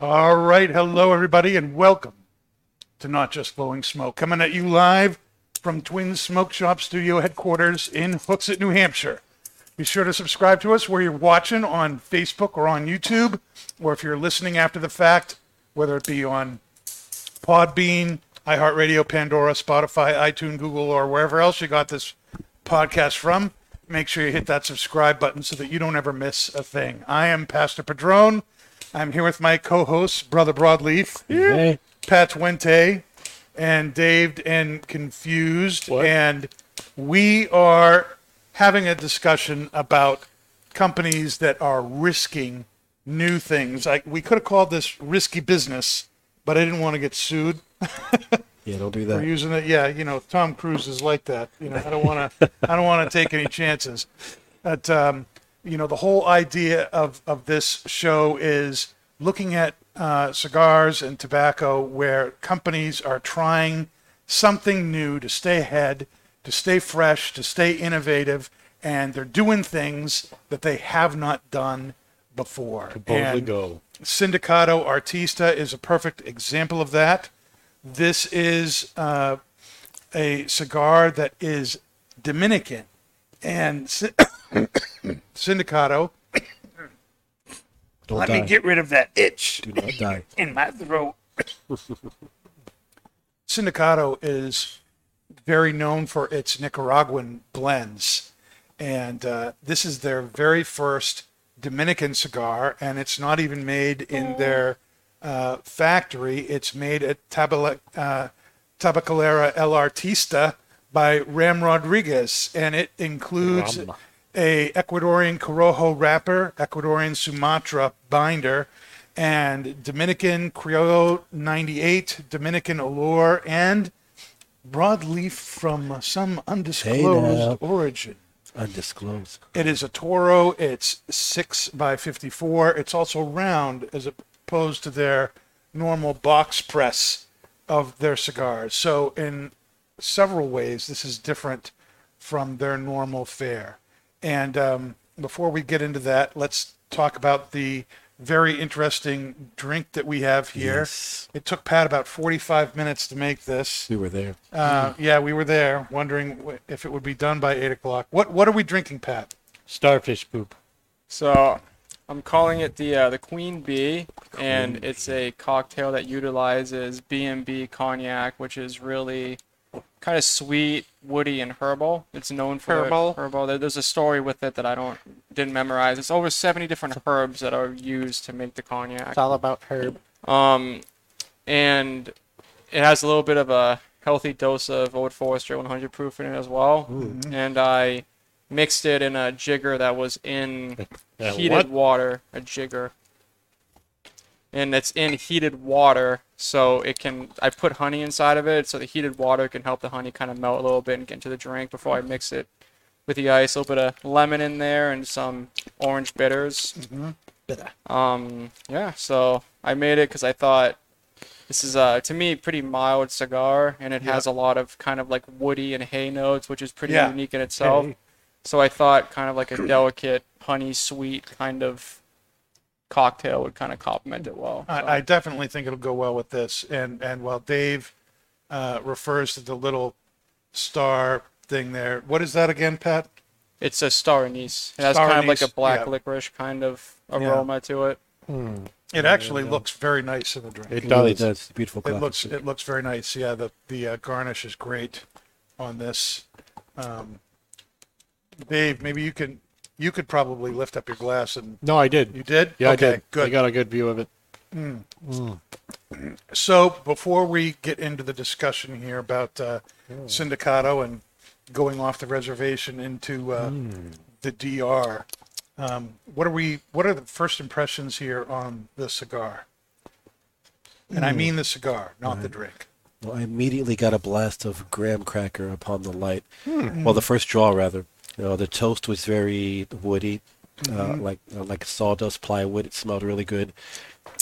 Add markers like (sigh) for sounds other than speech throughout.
All right, hello everybody, and welcome to Not Just Blowing Smoke, coming at you live from Twin Smoke Shop Studio headquarters in Hooksett, New Hampshire. Be sure to subscribe to us where you're watching on Facebook or on YouTube, or if you're listening after the fact, whether it be on Podbean, iHeartRadio, Pandora, Spotify, iTunes, Google, or wherever else you got this podcast from. Make sure you hit that subscribe button so that you don't ever miss a thing. I am Pastor Padron. I'm here with my co-hosts, Brother Broadleaf, Hey. Pat Wente, and Dave and Confused, What? and we are having a discussion about companies that are risking new things. Like we could have called this risky business, but I didn't want to get sued (laughs) Yeah, don't do that. using it. Yeah, you know, Tom Cruise is like that. You know, I don't want to. I don't want to take any chances. But um, you know, the whole idea of of this show is looking at uh, cigars and tobacco, where companies are trying something new to stay ahead, to stay fresh, to stay innovative, and they're doing things that they have not done before. Boldly And- go. Sindicato Artista is a perfect example of that. This is uh, a cigar that is Dominican, and Sin- (coughs) Sindicato. Don't Let die. me get rid of that itch Do not die. in my throat. (laughs) Sindicato is very known for its Nicaraguan blends, and uh, this is their very first Dominican cigar, and it's not even made in their uh, factory. It's made at Tabale- uh, Tabacalera El Artista by Ram Rodriguez, and it includes Ram. a Ecuadorian Corojo wrapper, Ecuadorian Sumatra binder, and Dominican Criollo 98, Dominican Olor, and broadleaf from some undisclosed origin. Undisclosed. It is a Toro. It's six by fifty-four. It's also round as opposed to their normal box press of their cigars. So in several ways, this is different from their normal fare. And um, before we get into that, let's talk about the very interesting drink that we have here. Yes. It took Pat about 45 minutes to make this. We were there. Uh, yeah, we were there wondering if it would be done by 8 o'clock. What, what are we drinking, Pat? Starfish poop. So I'm calling it the uh, the Queen Bee, and it's a cocktail that utilizes B and B cognac, which is really kind of sweet, woody, and herbal. It's known for Herbal. herbal. There- There's a story with it that I don't didn't memorize. It's over 70 different herbs that are used to make the cognac. It's all about herb. Um, and it has a little bit of a healthy dose of Old Forester 100 proof in it as well. And I mixed it in a jigger that was in heated what? water. A jigger. And it's in heated water, so it can. I put honey inside of it, so the heated water can help the honey kind of melt a little bit and get into the drink before I mix it with the ice. A little bit of lemon in there and some orange bitters. Bitter. Um, yeah, so I made it because I thought this is uh to me pretty mild cigar, and it has a lot of kind of like woody and hay notes, which is pretty Yeah. unique in itself. Hay. So I thought kind of like a delicate honey sweet kind of cocktail would kind of complement it well. so. I, I definitely think it'll go well with this. And and while Dave uh, refers to the little star thing there, what is that again, Pat? It's a star anise. It has Star kind of like a black yeah. licorice kind of aroma to it. It actually looks very nice in the drink. It totally does. It's a beautiful It looks it looks very nice. Yeah, the the uh, garnish is great on this. Um, Dave, maybe you can you could probably lift up your glass and No, I did. you did. Yeah, okay, I did. Good. I got a good view of it. So before we get into the discussion here about uh, Sindicato and going off the reservation into uh, the DR, um, what are we? What are the first impressions here on the cigar? And I mean the cigar, not the drink. Well, I immediately got a blast of graham cracker upon the light. Well, the first draw rather. You know, the toast was very woody, uh, like uh, like sawdust plywood. It smelled really good.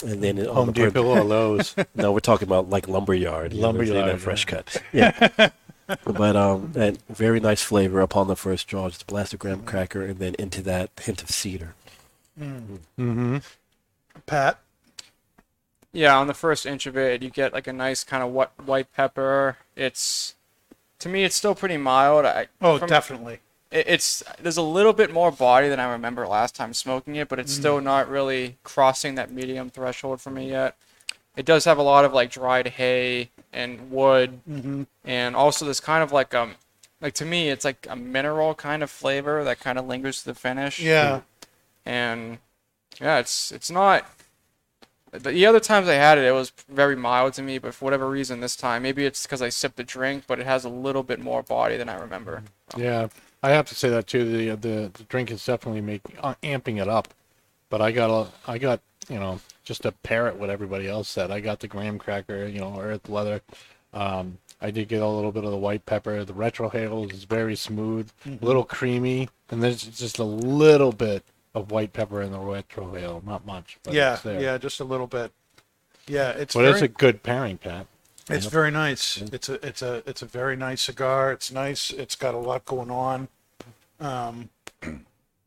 And then it, on Home the burnt- Depot or Lowe's. (laughs) no, we're talking about like lumberyard, you Lumberyard, they yeah. fresh cut. (laughs) Yeah, but um, and very nice flavor upon the first draw. Just a blast of graham cracker, and then into that hint of cedar. mm-hmm. Pat, Yeah, on the first inch of it, you get like a nice kind of what white pepper. It's to me, it's still pretty mild. I, oh, from- definitely. It- it's there's a little bit more body than I remember last time smoking it, but it's still not really crossing that medium threshold for me yet. It does have a lot of like dried hay and wood, Mm-hmm. and also this kind of like um, like to me, it's like a mineral kind of flavor that kind of lingers to the finish. Yeah, and yeah, it's it's not. The the other times I had it, it was very mild to me, but for whatever reason this time, maybe it's because I sipped the drink, but it has a little bit more body than I remember. Yeah, I have to say that too. The the, the drink is definitely making uh, amping it up. But I got a I got you know just to parrot what everybody else said. I got the graham cracker, you know, earth leather. Um, I did get a little bit of the white pepper. The retrohale is very smooth, a little creamy, and there's just a little bit of white pepper in the retrohale. Not much, but yeah, it's there. yeah, just a little bit. Yeah, it's But very, it's a good pairing, Pat. It's very nice. It's a it's a it's a very nice cigar. It's nice. It's got a lot going on. Um,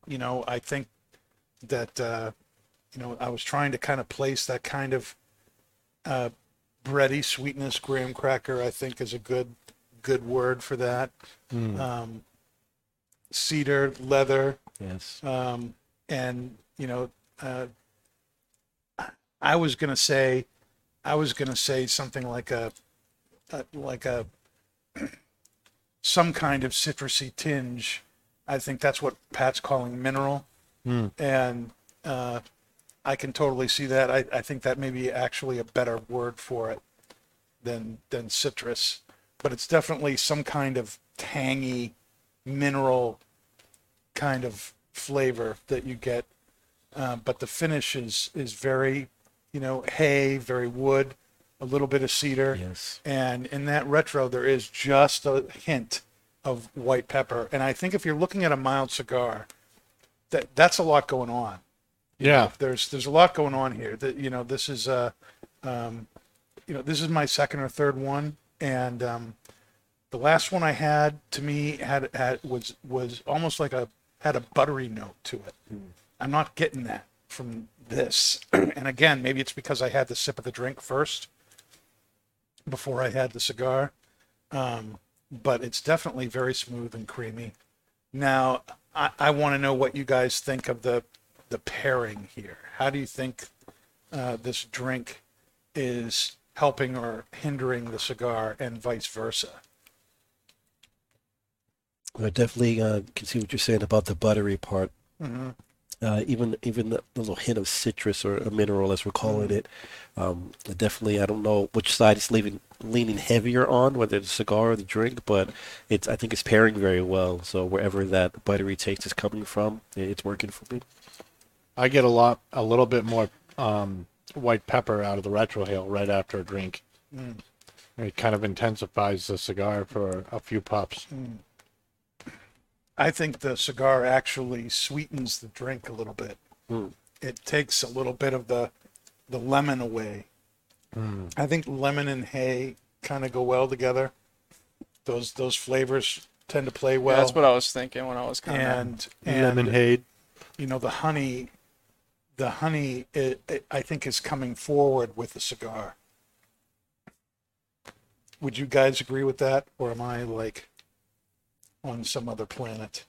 you know, I think that uh, you know I was trying to kind of place that kind of uh, bready sweetness. Graham cracker, I think, is a good good word for that. Um, cedar, leather, Yes. um, and you know, uh, I was gonna say, I was gonna say something like a, a like a (clears throat) some kind of citrusy tinge. I think that's what Pat's calling mineral, and uh, I can totally see that. I, I think that may be actually a better word for it than than citrus, but it's definitely some kind of tangy mineral kind of flavor that you get. Uh, but the finish is is very, you know, hay, very wood, a little bit of cedar, Yes. and in that retro there is just a hint of white pepper. And I think if you're looking at a mild cigar, that that's a lot going on. Yeah, There's there's a lot going on here. That you know this is uh, um, you know this is my second or third one, and um, the last one I had to me had had was was almost like a had a buttery note to it. I'm not getting that from this. (clears throat) and again, maybe it's because I had the sip of the drink first before I had the cigar. Um, but it's definitely very smooth and creamy. Now, I, I want to know what you guys think of the the pairing here. How do you think uh, this drink is helping or hindering the cigar, and vice versa? I definitely uh, can see what you're saying about the buttery part. Mm-hmm. Uh, even even the, the little hint of citrus or a mineral, as we're calling it. Um, definitely, I don't know which side it's leaving, leaning heavier on, whether the cigar or the drink, but it's I think it's pairing very well. So wherever that buttery taste is coming from, it's working for me. I get a lot, a little bit more um, white pepper out of the retrohale right after a drink. It kind of intensifies the cigar for a few puffs. I think the cigar actually sweetens the drink a little bit. Mm. It takes a little bit of the the lemon away. I think lemon and hay kind of go well together. Those those flavors tend to play Yeah, well. that's what I was thinking when I was kind of. and and Lemon hay, you know the honey, the honey it, it, I think is coming forward with the cigar. Would you guys agree with that, or am I like on some other planet?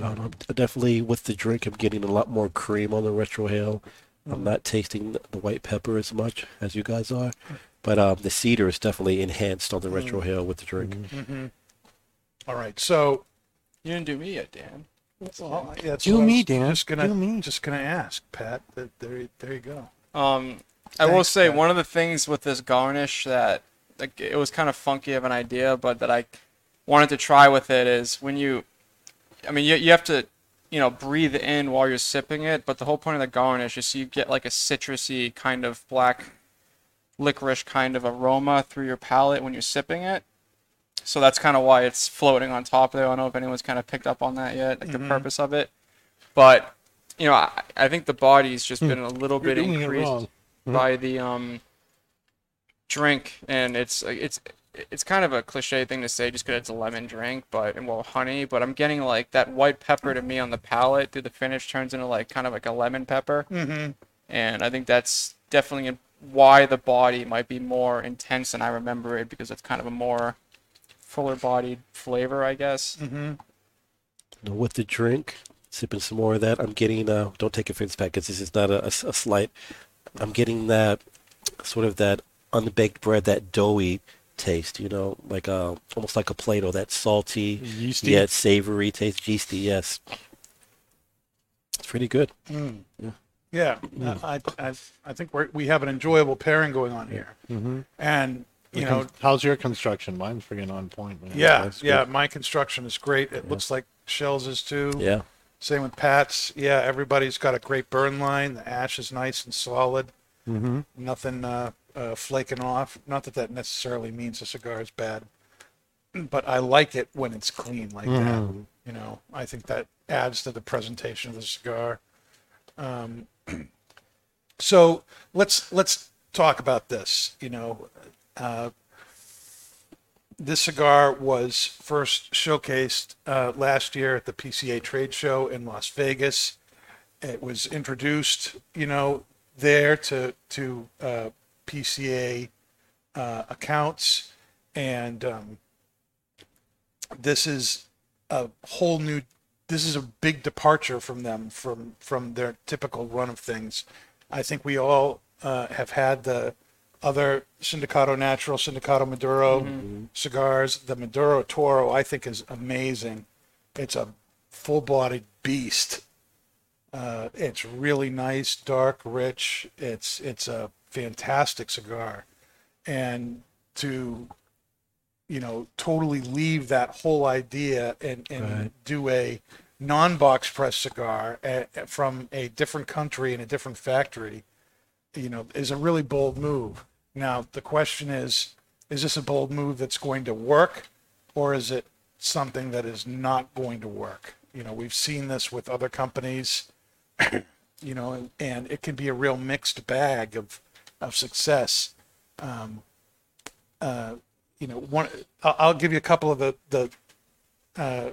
Um, I'm definitely with the drink. I'm getting a lot more cream on the retro retrohale. I'm not tasting the, the white pepper as much as you guys are, but um, the cedar is definitely enhanced on the retro retrohale with the drink. Mm-hmm. All right, so You didn't do me yet, Dan. Well, yeah, that's Do me, Dan. Just gonna, Do me. just gonna ask Pat. That there, there you go. Um, I will say Pat. one of the things with this garnish that like it was kind of funky of an idea, but that I wanted to try with it is when you, I mean, you you have to, you know, breathe in while you're sipping it. But the whole point of the garnish is so you get like a citrusy kind of black licorice kind of aroma through your palate when you're sipping it. So that's kind of why it's floating on top there. I don't know if anyone's kind of picked up on that yet, like Mm-hmm. the purpose of it. But you know, I, I think the body's just Hmm. been a little You're bit increased by the um drink, and it's it's it's kind of a cliche thing to say just because it's a lemon drink, but and well honey. But I'm getting like that white pepper to me on the palate through the finish turns into like kind of like a lemon pepper, Mm-hmm. and I think that's definitely why the body might be more intense than I remember it because it's kind of a more fuller bodied flavor, I guess. Mm-hmm. With the drink, sipping some more of that, I'm getting, uh, don't take offense, Pat, because this is not a slight. I'm getting that sort of that unbaked bread, that doughy taste, you know, like uh, almost like a Play-Doh, that salty, Yeasty. yet savory taste, yeasty, yes. It's pretty good. Yeah, Yeah. I, I, I think we're, we have an enjoyable pairing going on here, Mm-hmm. and you know, how's your construction? Mine's freaking on point. Man. yeah, yeah. My construction is great. It looks like Shells is too. Yeah. Same with Pat's. Yeah, everybody's got a great burn line. The ash is nice and solid. Mm-hmm. Nothing uh, uh, flaking off. Not that that necessarily means a cigar is bad, but I like it when it's clean like that. You know, I think that adds to the presentation of the cigar. Um, (clears throat) so let's let's talk about this. You know, uh, this cigar was first showcased uh, last year at the PCA trade show in Las Vegas. It was introduced, you know, there to to uh, PCA uh, accounts, and um, this is a whole new. This is a big departure from them from from their typical run of things. I think we all uh, have had the other Sindicato Natural, Sindicato Maduro cigars. The Maduro Toro, I think, is amazing. It's a full-bodied beast. Uh, it's really nice, dark, rich. It's it's a fantastic cigar, and to you know totally leave that whole idea and and Right. do a non-box press cigar a, from a different country and a different factory, you know, is a really bold move. Now the question is, is this a bold move that's going to work, or is it something that is not going to work? You know, we've seen this with other companies (coughs) you know, and, and it can be a real mixed bag of of success. Um, uh, you know, one I'll, give you a couple of the the uh,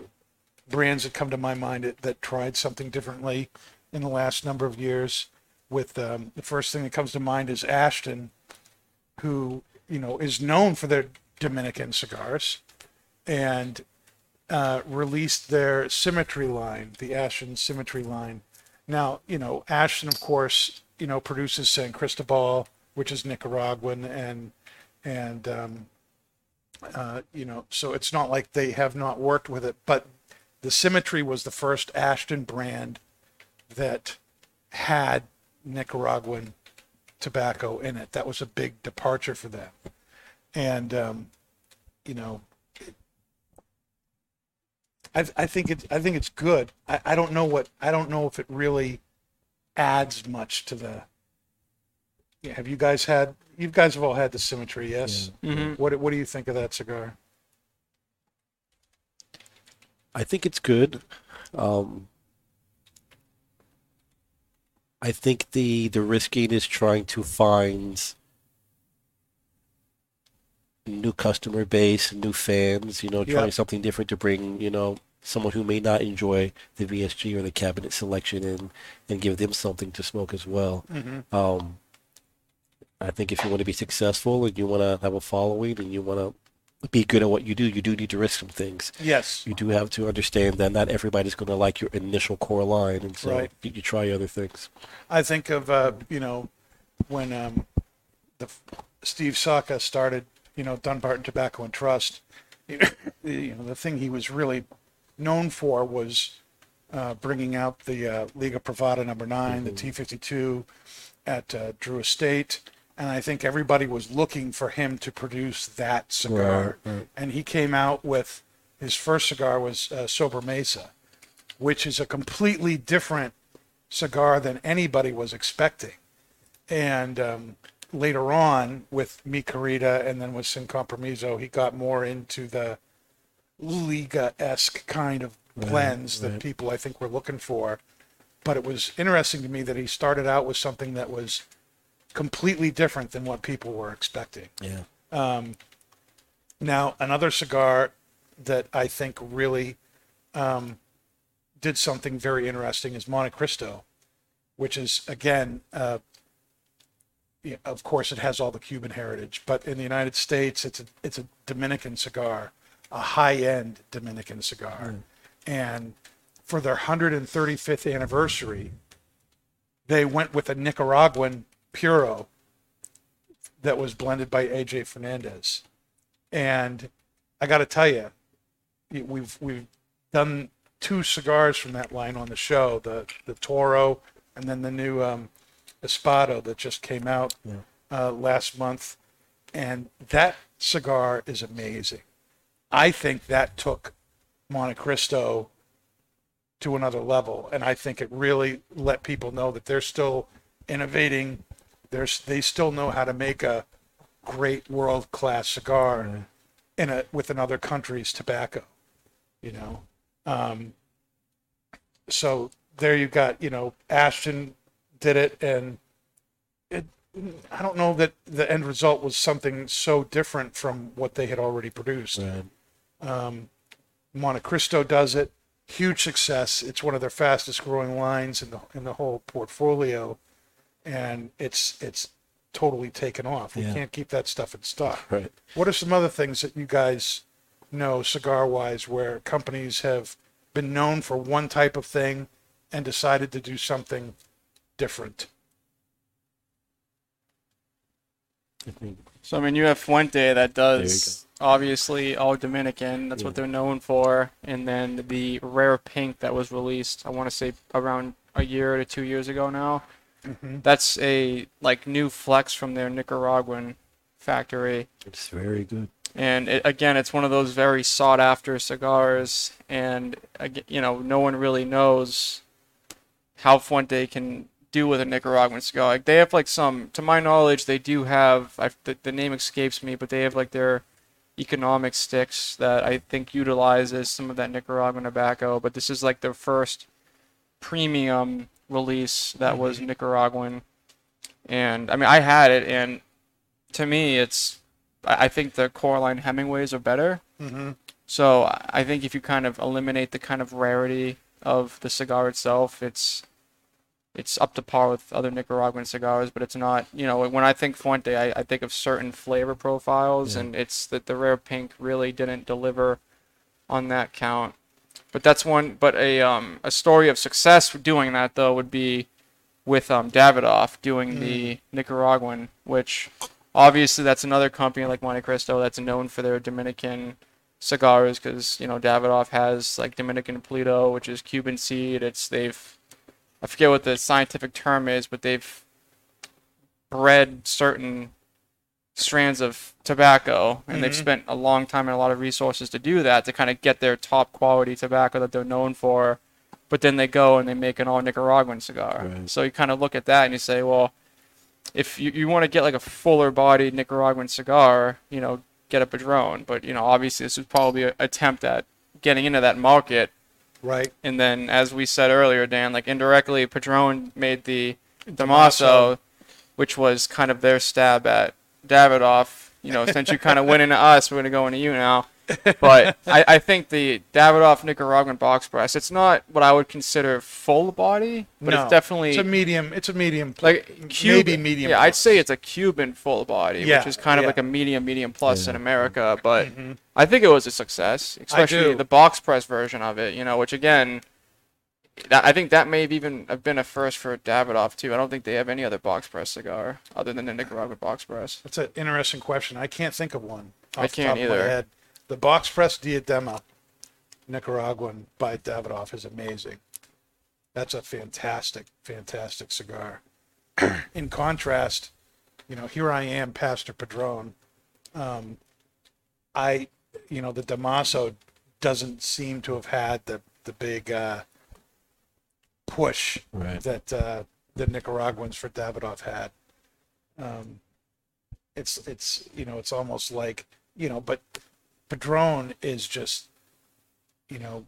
brands that come to my mind that, that tried something differently in the last number of years. With um, the first thing that comes to mind is Ashton, who you know is known for their Dominican cigars, and uh, released their Symmetry line, the Ashton Symmetry line. Now, you know, Ashton, of course, you know, produces San Cristobal, which is Nicaraguan, and and um, uh, you know, so it's not like they have not worked with it. But the Symmetry was the first Ashton brand that had Nicaraguan tobacco in it. That was a big departure for them, and um, you know, I, I think it. I think it's good. I, I don't know what. I don't know if it really adds much to the. Yeah, have you guys had? You guys have all had the symmetry, yes. hmm What What do you think of that cigar? I think it's good. Um, I think the the risking is trying to find new customer base, new fans. You know, Yeah. trying something different to bring you know someone who may not enjoy the VSG or the cabinet selection and and give them something to smoke as well. Mm-hmm. Um, I think if you want to be successful and you want to have a following and you want to be good at what you do, you do need to risk some things Yes. you do have to understand that not everybody's going to like your initial core line, and so Right. you, you try other things. I think of uh, you know when um, the Steve Saka started, you know, Dunbarton Tobacco and Trust. (laughs) You know, the thing he was really known for was uh, bringing out the uh, Liga Privada number 9 the T52 at uh, Drew Estate. And I think everybody was looking for him to produce that cigar. And he came out with his first cigar was uh, Sobremesa, which is a completely different cigar than anybody was expecting. And um, later on, with Mi Querida and then with Sin Compromiso, he got more into the Liga esque kind of blends that people I think were looking for. But it was interesting to me that he started out with something that was completely different than what people were expecting. Yeah. Now, another cigar that I think really um, did something very interesting is Monte Cristo, which is again, uh, yeah, of course, it has all the Cuban heritage, but in the United States, it's a it's a Dominican cigar, a high end Dominican cigar, and for their 135th anniversary, they went with a Nicaraguan Puro that was blended by AJ Fernandez and I got to tell you, we've we've done two cigars from that line on the show, the the Toro, and then the new um, Espada that just came out uh, last month, and that cigar is amazing. I think that took Monte Cristo to another level, and I think it really let people know that they're still innovating. There's they still know how to make a great world class cigar in a with another country's tobacco, you know. Um, so there you got, you know, Ashton did it, and it. I don't know that the end result was something so different from what they had already produced. Right. Monte Cristo does it. Huge success. It's one of their fastest growing lines in the in the whole portfolio, and it's it's totally taken off. We Yeah. can't keep that stuff in stock. (laughs) Right. What are some other things that you guys know cigar wise where companies have been known for one type of thing and decided to do something different? So I mean, you have Fuente that does obviously all Dominican. That's what they're known for. And then the rare pink that was released, I want to say around a year to two years ago now. Mm-hmm. That's a like new flex from their Nicaraguan factory. it's very good. And it, again, it's one of those very sought after cigars. And you know, no one really knows how Fuente can do with a Nicaraguan cigar. Like they have like some, to my knowledge, they do have. I, the, the name escapes me, but they have like their economic sticks that I think utilizes some of that Nicaraguan tobacco. But this is like their first premium release that was Nicaraguan. And I mean, I had it, and to me, it's. I think the Coraline Hemingways are better. Mm-hmm. So I- think if you kind of eliminate the kind of rarity of the cigar itself, it's it's up to par with other Nicaraguan cigars, but it's not. You know, when I think Fuente, I, I think of certain flavor profiles, and it's that the rare pink really didn't deliver on that count. But that's one. But a um a story of success doing that though would be with um Davidoff doing the Nicaraguan, which obviously that's another company like Monte Cristo that's known for their Dominican cigars because you know Davidoff has like Dominican Piloto, which is Cuban seed. It's they've I forget what the scientific term is, but they've bred certain strands of tobacco and they've mm-hmm. spent a long time and a lot of resources to do that to kind of get their top quality tobacco that they're known for but then they go and they make an all Nicaraguan cigar. Right. So you kind of look at that and you say, well, if you, you want to get like a fuller bodied Nicaraguan cigar, you know, get a Padron. But, you know, obviously this was probably an attempt at getting into that market. Right. And then, as we said earlier, Dan, like indirectly, Padron made the Damaso. Damaso, which was kind of their stab at Davidoff. You know, since you kind of went into us, we're going to go into you now. But I, I think the Davidoff Nicaraguan box press, it's not what I would consider full body, but no, it's definitely it's a medium. It's a medium. like Cuban, maybe medium. Yeah, I'd plus. say it's a Cuban full body, Yeah, which is kind of yeah. like a medium, medium plus in America. But Mm-hmm. I think it was a success, especially do. the box press version of it. You know, which again, that, I think that may have even have been a first for Davidoff too. I don't think they have any other box press cigar other than the Nicaraguan box press. That's an interesting question. I can't think of one. I the can't my either. head. The box press diadema Nicaraguan by Davidoff is amazing. That's a fantastic, fantastic cigar. (clears throat) In contrast, you know, here I am, Pastor Padron. Um, I, you know, the Damaso doesn't seem to have had the the big uh, push Right. that uh, the Nicaraguans for Davidoff had. Um, it's it's you know it's almost like you know, but Padron is just you know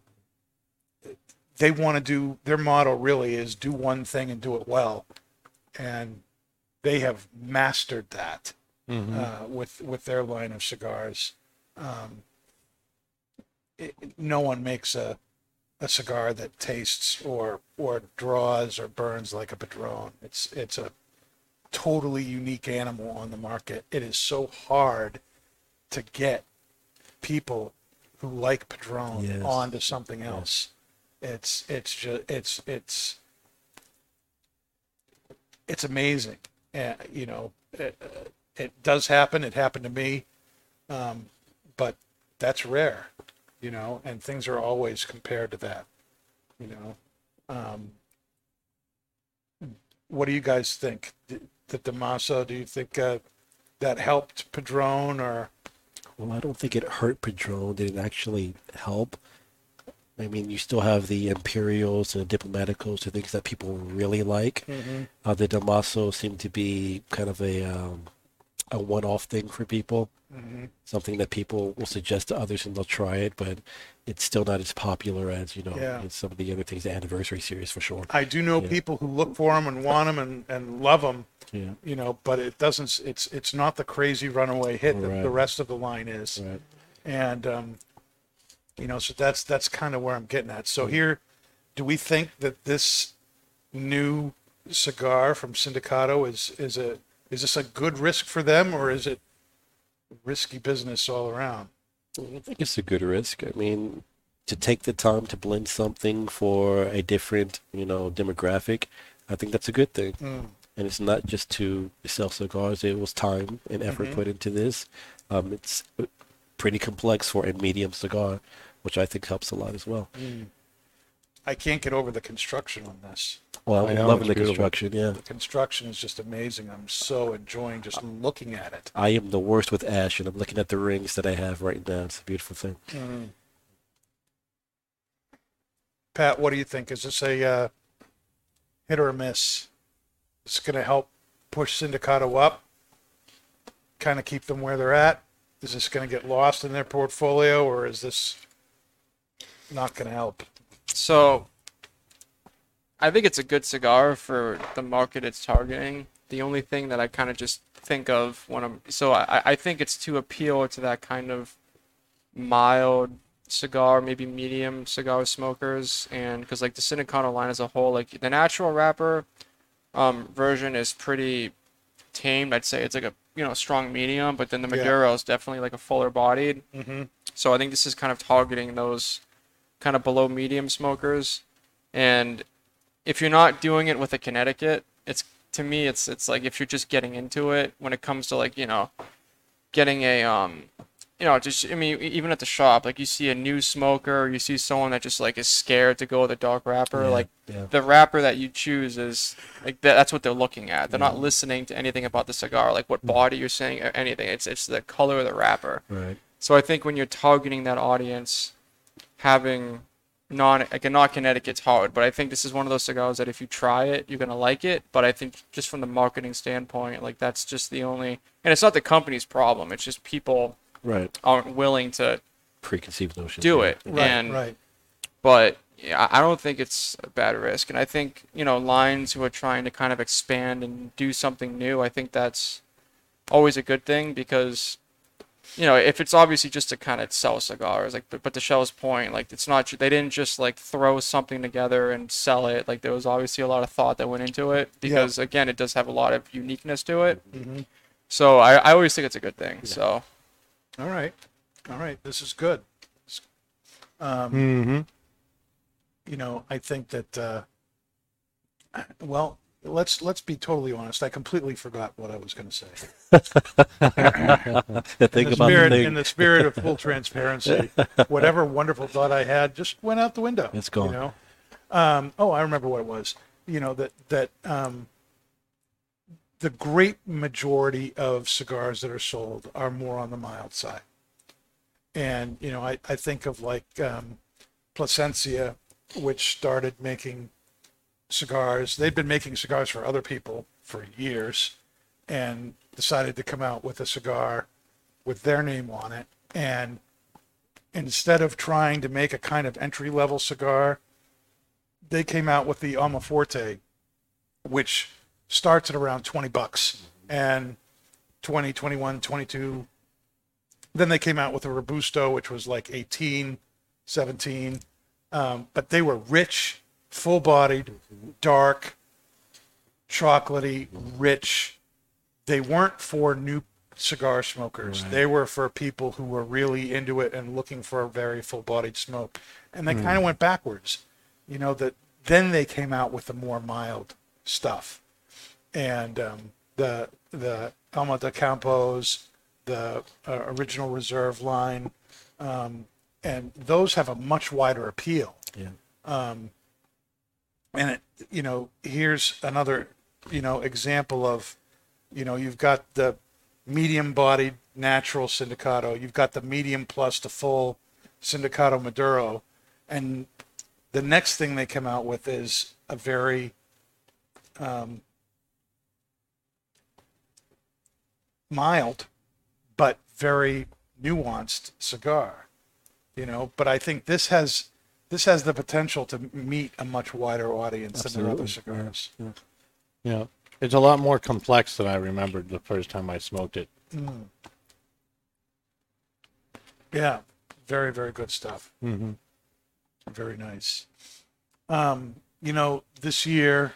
they want to do their motto really is do one thing and do it well, and they have mastered that uh, with with their line of cigars. Um, it, no one makes a a cigar that tastes or or draws or burns like a Padron. It's it's a totally unique animal on the market. It is so hard to get people who like Padron Yes. onto something else. It's it's just it's it's it's amazing. Uh, you know, it, uh, it does happen. It happened to me, um, but that's rare. You know, and things are always compared to that. You know, um, what do you guys think? The Damaso, do you think uh, that helped Padron or? Well, I don't think it hurt Padron. Did it actually help? I mean, you still have the Imperials and the Diplomaticos, the things that people really like. Uh, the Damaso seemed to be kind of a um, a one-off thing for people. Something that people will suggest to others and they'll try it, but it's still not as popular as you know Yeah. some of the other things. The anniversary series for sure. I do know Yeah. people who look for them and want them and, and love them. Yeah. You know, but it doesn't. It's it's not the crazy runaway hit that Right. the rest of the line is. Right. and um, you know, so that's that's kind of where I'm getting at. So here, do we think that this new cigar from Sindicato is is a is this a good risk for them or is it risky business all around? I think it's a good risk. I mean, to take the time to blend something for a different, you know, demographic, I think that's a good thing. Mm. And it's not just to sell cigars. It was time and effort mm-hmm. put into this. Um, it's pretty complex for a medium cigar, which I think helps a lot as well. Mm. I can't get over the construction on this. Well, I I'm know, loving the beautiful. construction. Yeah, The construction is just amazing. I'm so enjoying just looking at it. I am the worst with ash, and I'm looking at the rings that I have right now. It's a beautiful thing. Pat, what do you think? Is this a uh, hit or a miss? It's going to help push Sindicato up, kind of keep them where they're at. Is this going to get lost in their portfolio, or is this not going to help? So, I think it's a good cigar for the market it's targeting. The only thing that I kind of just think of when I'm so I, I think it's to appeal to that kind of mild cigar, maybe medium cigar smokers, and because like the Sindicato line as a whole, like the natural wrapper um, version is pretty tamed. I'd say it's like a you know strong medium, but then the Yeah. Maduro is definitely like a fuller bodied. Mm-hmm. So I think this is kind of targeting those kind of below medium smokers. And if you're not doing it with a Connecticut, it's to me it's it's like if you're just getting into it when it comes to like, you know, getting a um you know, just I mean, even at the shop, like you see a new smoker, you see someone that just like is scared to go with a dark wrapper. Yeah, like yeah. the wrapper that you choose is like that's what they're looking at. They're not listening to anything about the cigar, like what body you're saying or anything. It's it's the color of the wrapper. Right. So I think when you're targeting that audience, having non like a not Connecticut's hard, but I think this is one of those cigars that if you try it, you're gonna like it. But I think just from the marketing standpoint, like that's just the only, and it's not the company's problem. It's just people Right. aren't willing to Preconceived notions. do yeah. it. Right, and right. but yeah, I I don't think it's a bad risk. And I think, you know, lines who are trying to kind of expand and do something new, I think that's always a good thing because, you know, if it's obviously just to kind of sell cigars, like, but, but to Shell's point, like, it's not, they didn't just like throw something together and sell it. Like, there was obviously a lot of thought that went into it because, again, it does have a lot of uniqueness to it. So I, I always think it's a good thing. So. All right. All right. This is good. Um, Mm-hmm. you know, I think that, uh, well, let's let's be totally honest. I completely forgot what I was going to say. (laughs) The thing in the about spirit, the in the spirit of full transparency, (laughs) whatever wonderful thought I had just went out the window. It's gone. You know, Um, oh, I remember what it was. You know that that um, the great majority of cigars that are sold are more on the mild side. And you know, I, I think of like um, Plasencia, which started making cigars. They'd been making cigars for other people for years, and decided to come out with a cigar with their name on it. And instead of trying to make a kind of entry level cigar, they came out with the Alma Fuerte, which starts at around 20 bucks and 20, 21, 22. Then they came out with a Robusto, which was like 18, 17. Um, but they were rich, full bodied, dark, chocolatey, rich. They weren't for new cigar smokers. They were for people who were really into it and looking for a very full bodied smoke. And they kind of went backwards. You know, that then they came out with the more mild stuff. And um, the the Alma de Campos, the uh, original reserve line, um, and those have a much wider appeal. Yeah. Um, and it, you know, here's another, you know, example of, you know, you've got the medium-bodied natural Sindicato, you've got the medium plus the full Sindicato maduro, and the next thing they come out with is a very um, mild but very nuanced cigar you know? But i think this has this has the potential to meet a much wider audience than their other Absolutely, yeah, cigars Yeah, it's a lot more complex than I remembered the first time I smoked it. yeah very very good stuff Mm-hmm. very nice um you know this year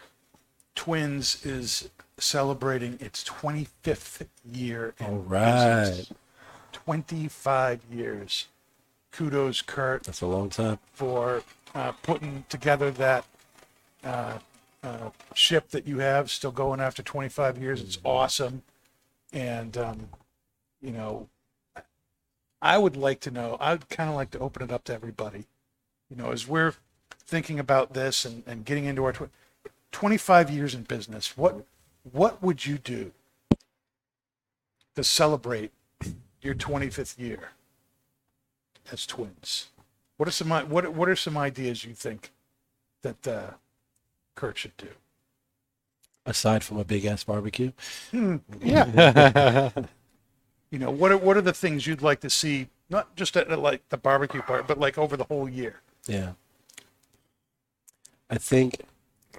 twins is celebrating its 25th year in All right. business. 25 years kudos kurt That's a long time. for uh, putting together that uh, uh, ship that you have still going after 25 years. It's awesome. And, um, you know, I would like to know, I would kind of like to open it up to everybody. You know, as we're thinking about this and, and getting into our tw- 25 years in business, what, what would you do to celebrate your 25th year as twins? What are some what what are some ideas you think that uh, Kurt should do? Aside from a big ass barbecue. Yeah, (laughs) you know what are what are the things you'd like to see? Not just at, at, like the barbecue part, but like over the whole year. Yeah. I think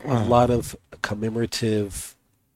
a lot of commemorative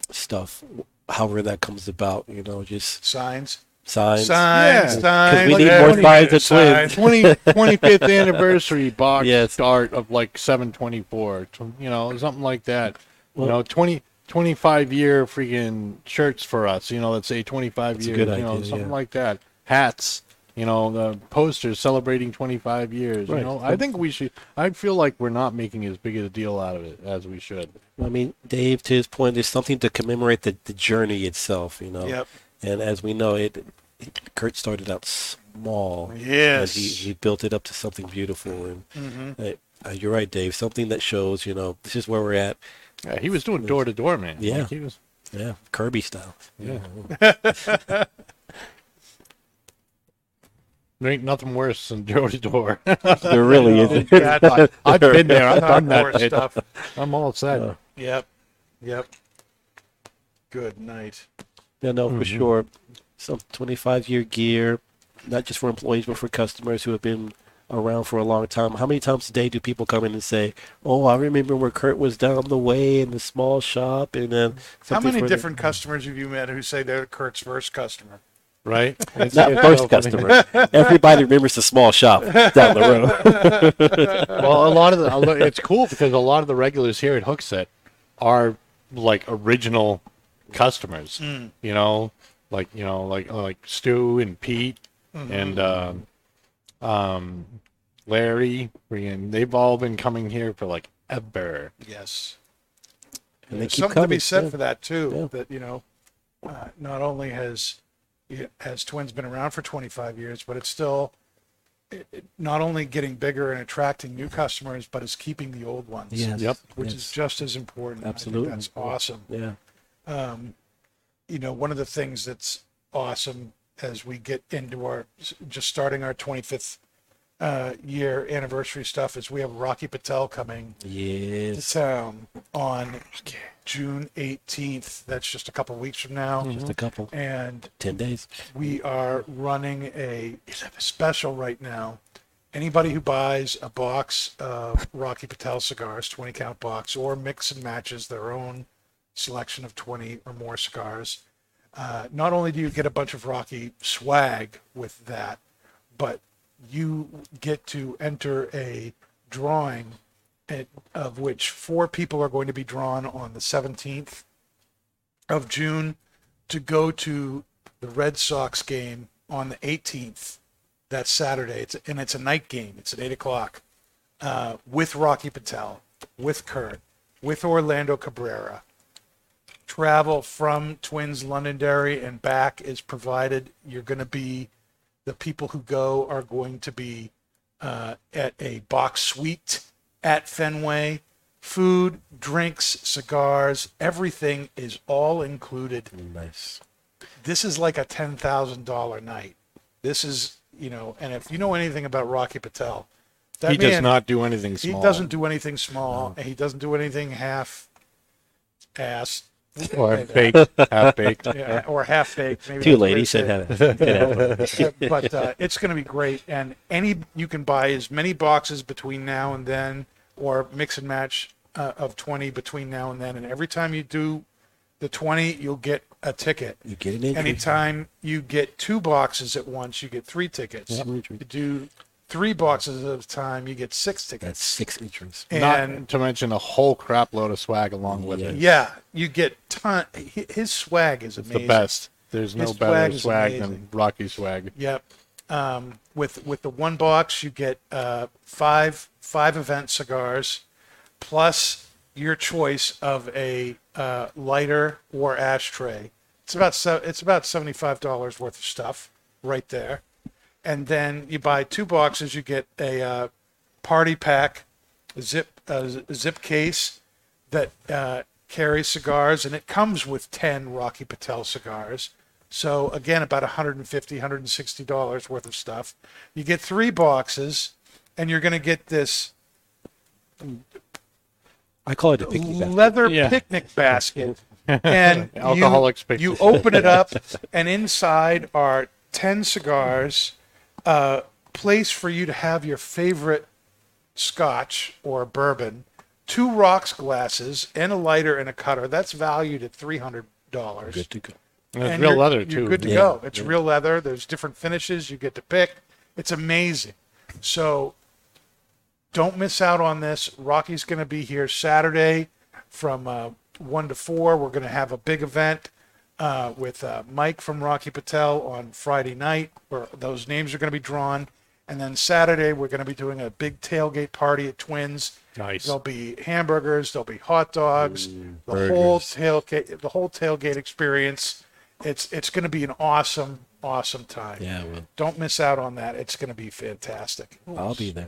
stuff, however that comes about, you know, just Signs, signs. signs, Yeah. signs. we need yeah, more signs of signs. twins. 20, 25th (laughs) (laughs) anniversary box Yes. start of like 724 you know something like that Well- you know 20 25 year freaking shirts for us you know let's say 25 That's years good you know idea, something yeah. like that hats you know the posters celebrating 25 years Right. you know i think we should i feel like we're not making as big a deal out of it as we should I mean, Dave, to his point, there's something to commemorate the, the journey itself, you know. Yep. And as we know, it, it Kurt started out small. Yes. He, he built it up to something beautiful. And Mm-hmm. uh, uh, you're right, Dave. Something that shows, you know, this is where we're at. yeah, he was doing door to door man Yeah. Like, he was Yeah, Kirby style. yeah (laughs) there ain't nothing worse than door to door There (laughs) really Oh, is. God. i've been there i've done Hardcore that stuff. i'm all set Uh, Yep, yep. Good night. Yeah, no, for mm-hmm. sure. Some 25 year gear, not just for employees, but for customers who have been around for a long time. How many times a day do people come in and say, "Oh, I remember where Kurt was down the way in the small shop," and then How many for the- different customers have you met who say they're Kurt's first customer? right? (laughs) It's- Not first customer. (laughs) Everybody remembers the small shop down the road. (laughs) Well, a lot of the it's cool because a lot of the regulars here at Hooksett are like original customers. You know, like you know, like like Stu and Pete and um, um, Larry. And they've all been coming here for like ever. Yes. and they There's keep something coming. to be said yeah. for that too. Yeah. That you know, uh, not only has has Twins been around for 25 years, but it's still it- it not only getting bigger and attracting new customers, but it's keeping the old ones. Yes. Yep. Which yes. is just as important. I think Absolutely. that's awesome. Yeah. You know, one of the things that's awesome as we get into our just starting our 25th uh, year anniversary stuff is we have Rocky Patel coming yes. to town on June 18th. That's just a couple weeks from now. Just a couple. And Ten days. we are running a special right now. Anybody who buys a box of Rocky Patel cigars, 20 count box, or mix and matches their own selection of 20 or more cigars, uh, not only do you get a bunch of Rocky swag with that, but you get to enter a drawing at, of which four people are going to be drawn on the 17th of June to go to the Red Sox game on the 18th. That's Saturday. It's and it's a night game. It's at eight o'clock uh, with Rocky Patel, with Kurt, with Orlando Cabrera. Travel from Twins Londonderry and back is provided. You're going to be the people who go are going to be uh, at a box suite at Fenway. Food, drinks, cigars, everything is all included Nice. this is like a ten thousand dollar night. This is you know, and if you know anything about Rocky Patel, that he does not do anything He small. doesn't do anything small, and he doesn't do anything half ass (laughs) or baked, half baked. (laughs) yeah, or half baked. Maybe Too that's late. He said is. had a, Uh, but uh, it's going to be great. And any you can buy as many boxes between now and then, or mix and match uh, of twenty between now and then. And every time you do the twenty, you'll get a ticket. You get an entry. Anytime you get two boxes at once, you get three tickets. Yep. You do three boxes at a time, you get six tickets. That's six entries. And not to mention a whole crap load of swag along with it. yeah, you get ton. His swag is It's amazing. the best. There's no His better swag swag than Rocky swag. Yep. Um, with with the one box, you get uh, five five event cigars, plus your choice of a uh, lighter or ashtray. It's about se- it's about seventy five dollars worth of stuff right there, and then you buy two boxes, you get a uh, party pack, a zip uh, z- zip case that uh, carries cigars, and it comes with 10 Rocky Patel cigars. So again, about 150, 160 dollars worth of stuff. You get three boxes, and you're going to get this I call it a picnic basket. leather Yeah. picnic basket. (laughs) And Alcoholics you, you open it up, and inside are 10 cigars, a place for you to have your favorite scotch or bourbon, two rocks glasses, and a lighter and a cutter. That's valued at $300. Good to go. And it's And real you're- leather You're too. good to Yeah. go. It's real leather. There's different finishes you get to pick. It's amazing. So don't miss out on this. Rocky's going to be here Saturday from uh, one to four. We're going to have a big event uh, with uh, Mike from Rocky Patel on Friday night, where those names are going to be drawn. And then Saturday we're going to be doing a big tailgate party at Twins. Nice. There'll be hamburgers. There'll be hot dogs. the whole tailgate, the whole tailgate experience. It's it's going to be an awesome, awesome time. Yeah, well, Don't miss out on that. It's going to be fantastic. I'll be there.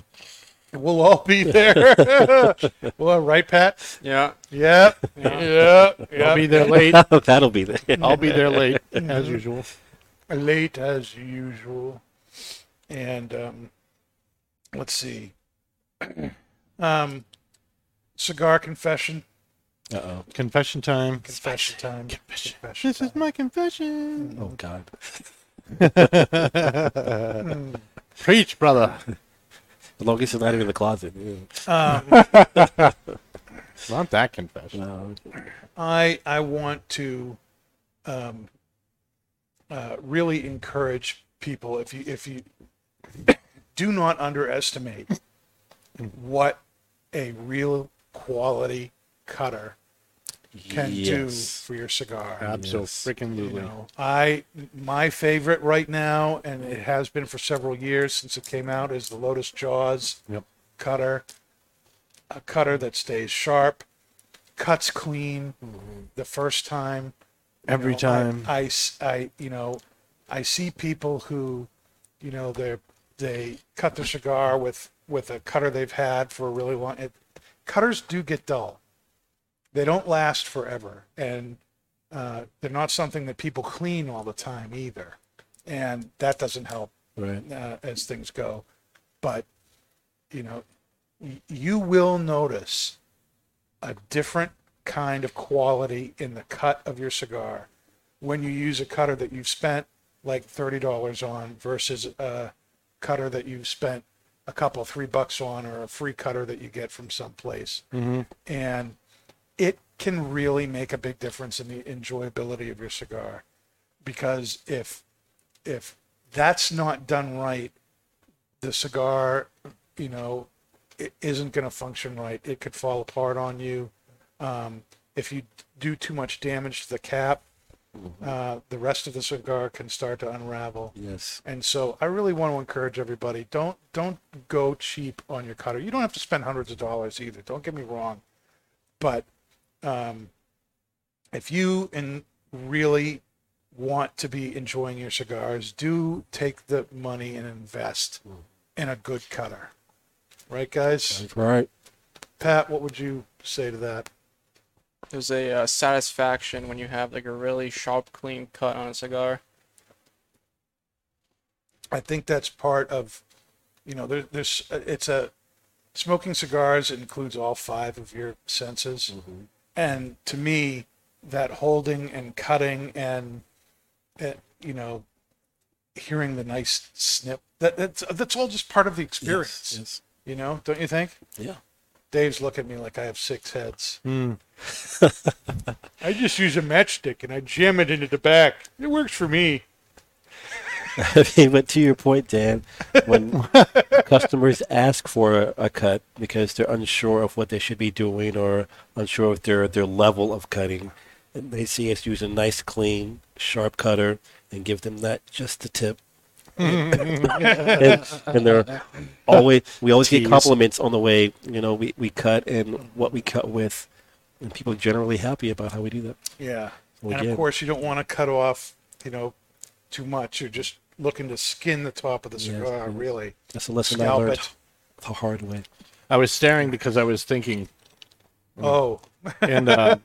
We'll all be there. (laughs) well, right, Pat? Yeah. yeah, yeah. I'll Yep. be there late. (laughs) That'll be there. I'll be there late (laughs) as usual. Late as usual. And um, let's see. (clears throat) um, cigar confession. Uh oh. Confession time. Confession time. Confession. This is my confession. Oh God. Preach, brother. As long as it's not even in the closet. Yeah. Um, Not that confession. No. I I want to um, uh, really encourage people if you if you (coughs) do not underestimate what a real quality cutter can do for your cigar. Absolutely. You know, I my favorite right now, and it has been for several years since it came out, is the Lotus Jaws Yep. cutter. A cutter that stays sharp, cuts clean mm-hmm. the first time. Every know, I- time. I, s- I- you know, I see people who, you know, they're they cut their cigar with with a cutter they've had for a really long. It, cutters do get dull. They don't last forever, and uh, they're not something that people clean all the time either, and that doesn't help Right. uh, as things go. But you know, y- you will notice a different kind of quality in the cut of your cigar when you use a cutter that you've spent like thirty dollars on versus a cutter that you've spent a couple three bucks on or a free cutter that you get from someplace and it can really make a big difference in the enjoyability of your cigar because if if that's not done right the cigar you know it isn't going to function right it could fall apart on you um, if you do too much damage to the cap uh, the rest of the cigar can start to unravel Yes. and so I really want to encourage everybody don't don't go cheap on your cutter. You don't have to spend hundreds of dollars either. Don't get me wrong. But um, if you and really want to be enjoying your cigars, do take the money and invest in a good cutter. Right, guys? That's Right. Pat, what would you say to that? There's a uh, satisfaction when you have like a really sharp, clean cut on a cigar. I think that's part of, you know, there, there's, it's a, smoking cigars includes all five of your senses. And to me, that holding and cutting and, uh, you know, hearing the nice snip, that, that's, that's all just part of the experience. Yes. You know, don't you think? Yeah. Dave's looking at me like I have six heads. Hmm. (laughs) I just use a matchstick and I jam it into the back. It works for me. (laughs) I mean, but to your point, Dan, when (laughs) customers ask for a, a cut because they're unsure of what they should be doing or unsure of their, their level of cutting, and they see us use a nice, clean, sharp cutter and give them that just the tip. (laughs) and, and they're always we always get compliments on the way you know we, we cut and what we cut with and people are generally happy about how we do that Yeah. Well, and again- of course, you don't want to cut off, you know, too much. You're just looking to skin the top of the Yes, cigar, yes. really. that's a lesson i Scalp learned it. the hard way I was staring because I was thinking, Oh, (laughs) and uh,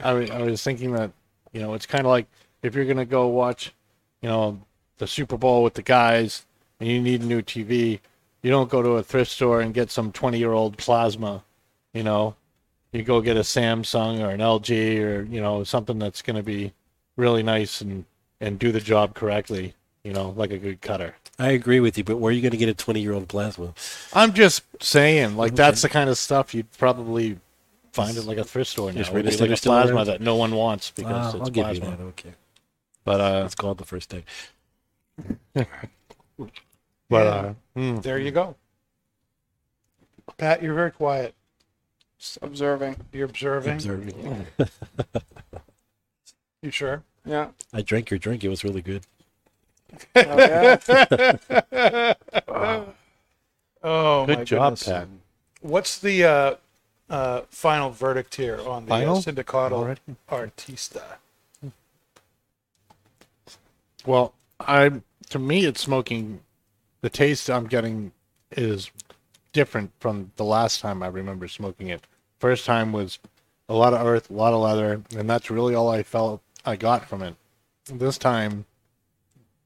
I, I was thinking that you know it's kind of like if you're gonna go watch, you know, the Super Bowl with the guys, and you need a new TV, you don't go to a thrift store and get some 20 year old plasma, you know, you go get a Samsung or an LG or you know something that's gonna be really nice and and do the job correctly, you know, like a good cutter. i agree with you but where are you going to get a 20 year old plasma I'm just saying, like that's the kind of stuff you'd probably find at like a thrift store now. Is Would be like a plasma around? that no one wants because Ah, it's i'll give you plasma. that okay But uh, It's called the first day. (laughs) but uh, hmm. there you go. Pat, you're very quiet. Just observing. You're observing. Observing. You sure? Yeah. I drank your drink. It was really good. Oh, yeah. Oh, good my job, goodness. Pat. What's the uh, uh, final verdict here on the uh, Final? Sindicato Already? Artista? Well, I to me, it's smoking. The taste I'm getting is different from the last time I remember smoking it. First time was a lot of earth, a lot of leather, and that's really all I felt I got from it. This time,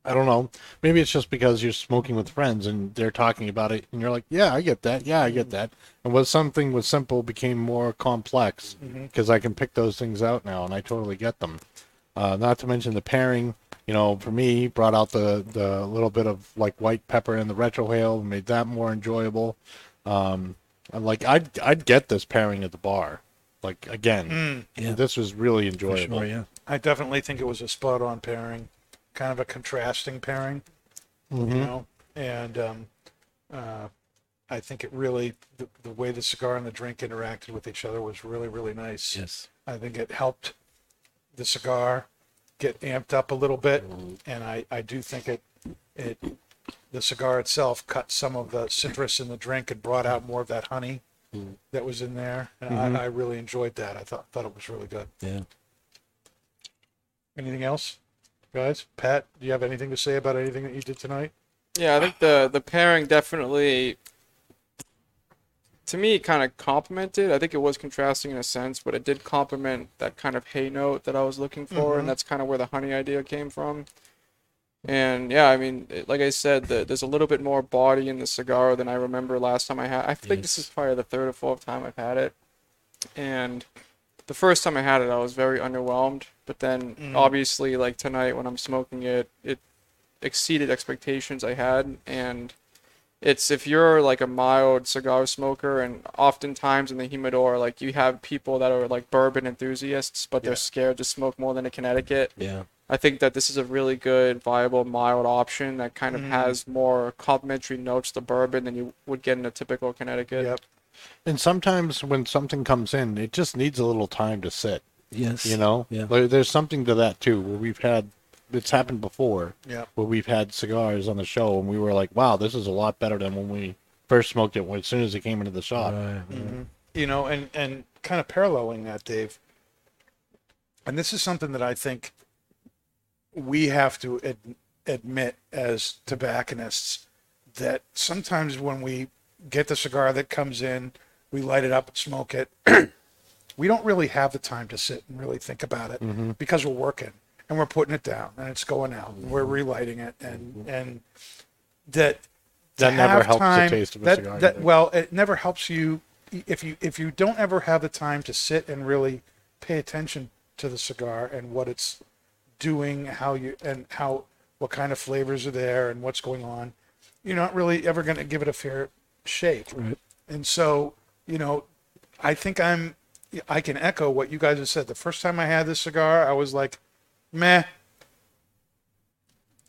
I don't know. Maybe it's just because you're smoking with friends and they're talking about it, and you're like, "Yeah, I get that. Yeah, I get that." And what something was simple became more complex because I can pick those things out now, and I totally get them. Uh, not to mention the pairing. You know, for me, brought out the the little bit of like white pepper in the retrohale, and made that more enjoyable. Um, and like I'd I'd get this pairing at the bar, like again. Yeah. This was really enjoyable. sure, yeah. I definitely think it was a spot on pairing, kind of a contrasting pairing, you know, and um, uh, I think it really, the, the way the cigar and the drink interacted with each other was really, really nice. Yes. I think it helped the cigar get amped up a little bit, and I, I do think it, it, the cigar itself cut some of the citrus in the drink and brought out more of that honey that was in there, and I, I really enjoyed that. I thought thought it was really good. Yeah. Anything else, guys? Pat, do you have anything to say about anything that you did tonight? Yeah, I think the the pairing definitely, to me, kind of complemented. I think it was contrasting in a sense, but it did complement that kind of hay note that I was looking for, and mm-hmm. that's kind of where the honey idea came from. And yeah, I mean, like I said, the, there's a little bit more body in the cigar than I remember last time I had. I think this is probably the third or fourth time I've had it, and the first time I had it, I was very underwhelmed. But then, mm-hmm. obviously, like tonight when I'm smoking it, it exceeded expectations I had, and it's if you're like a mild cigar smoker, and oftentimes in the humidor, like you have people that are like bourbon enthusiasts, but they're scared to smoke more than a Connecticut. Yeah. I think that this is a really good, viable, mild option that kind of mm-hmm. has more complementary notes to bourbon than you would get in a typical Connecticut. Yep. And sometimes when something comes in, it just needs a little time to sit. Yes. You know, Yeah. There- there's something to that too. Where we've had, it's happened before. Yeah. Where we've had cigars on the show, and we were like, "Wow, this is a lot better than when we first smoked it. As soon as it came into the shop." Right. Mm-hmm. you know, and and kind of paralleling that, Dave. And this is something that I think we have to ad- admit as tobacconists that sometimes when we get the cigar that comes in, we light it up and smoke it. (clears throat) we don't really have the time to sit and really think about it mm-hmm. because we're working and we're putting it down and it's going out and we're relighting it and mm-hmm. and that That never helps the taste of a that, cigar that- well, it never helps you if you if you don't ever have the time to sit and really pay attention to the cigar and what it's doing, how you and how what kind of flavors are there and what's going on. You're not really ever going to give it a fair shake. Right. And so, you know, I think I'm I can echo what you guys have said. The first time I had this cigar, I was like, meh.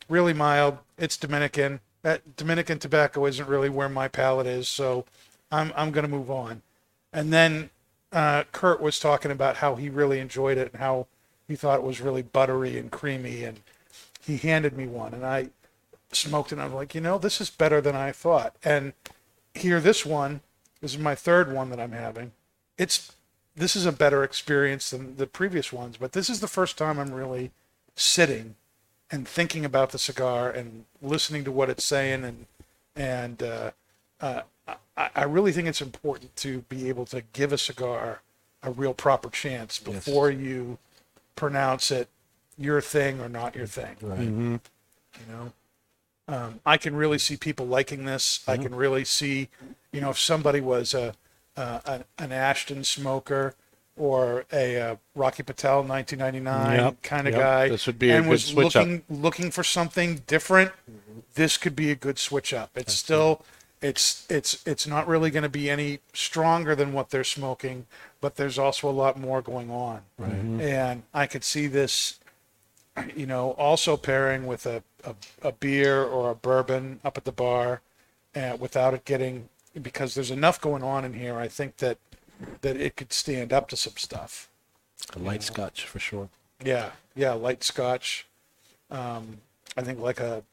Really mild. It's Dominican. That Dominican tobacco isn't really where my palate is, so I'm I'm gonna move on. And then uh, Kurt was talking about how he really enjoyed it and how he thought it was really buttery and creamy, and he handed me one, and I smoked it. and I'm like, you know, this is better than I thought. And here, this one, this is my third one that I'm having. It's this is a better experience than the previous ones, but this is the first time I'm really sitting and thinking about the cigar and listening to what it's saying and and uh, uh, I, I really think it's important to be able to give a cigar a real proper chance before you pronounce it your thing or not your thing. Right. Mm-hmm. You know, um, I can really see people liking this. I can really see, you know, if somebody was a, uh, an, an Ashton smoker or a uh, Rocky Patel 1999 Yep, kind of yep. guy, This would be a and good was switch up. looking looking for something different. This could be a good switch up. It's still. It's it's it's not really going to be any stronger than what they're smoking, but there's also a lot more going on. Right. And I could see this you know, also pairing with a, a, a beer or a bourbon up at the bar, uh, without it getting because there's enough going on in here. I think that that it could stand up to some stuff. A light scotch for sure. Yeah, yeah, light Scotch. Um, I think like a,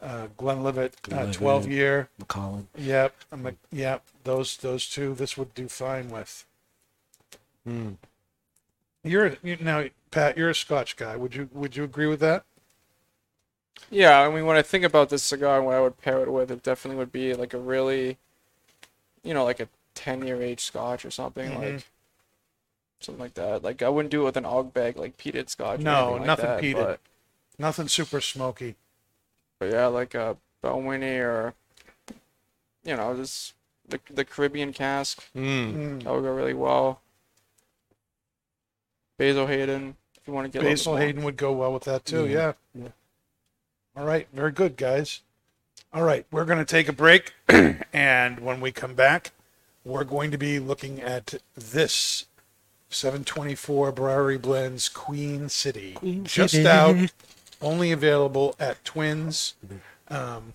a Glenlivet, uh, twelve year. Macallan. Yep, I'm a, yep. Those those two, this would do fine with. Hmm. You're you, now, Pat. You're a Scotch guy. Would you would you agree with that? Yeah, I mean, when I think about this cigar and what I would pair it with, it definitely would be like a really, you know, like a 10 year age scotch or something, Mhm. like something like that. Like, I wouldn't do it with an Ardbeg like peated scotch. No, like nothing that, peated. But, Nothing super smoky. but yeah, like a Balvenie or, you know, just the, the Caribbean cask. Mm. Mm. That would go really well. Basil Hayden, if you want to get Basil. Hayden would go well with that too. Yeah. Yeah. All right. Very good, guys. All right. We're going to take a break. (clears throat) and when we come back, we're going to be looking at this 724 Briary Blends Queen City. Queen Just City. out, only available at Twins. Um,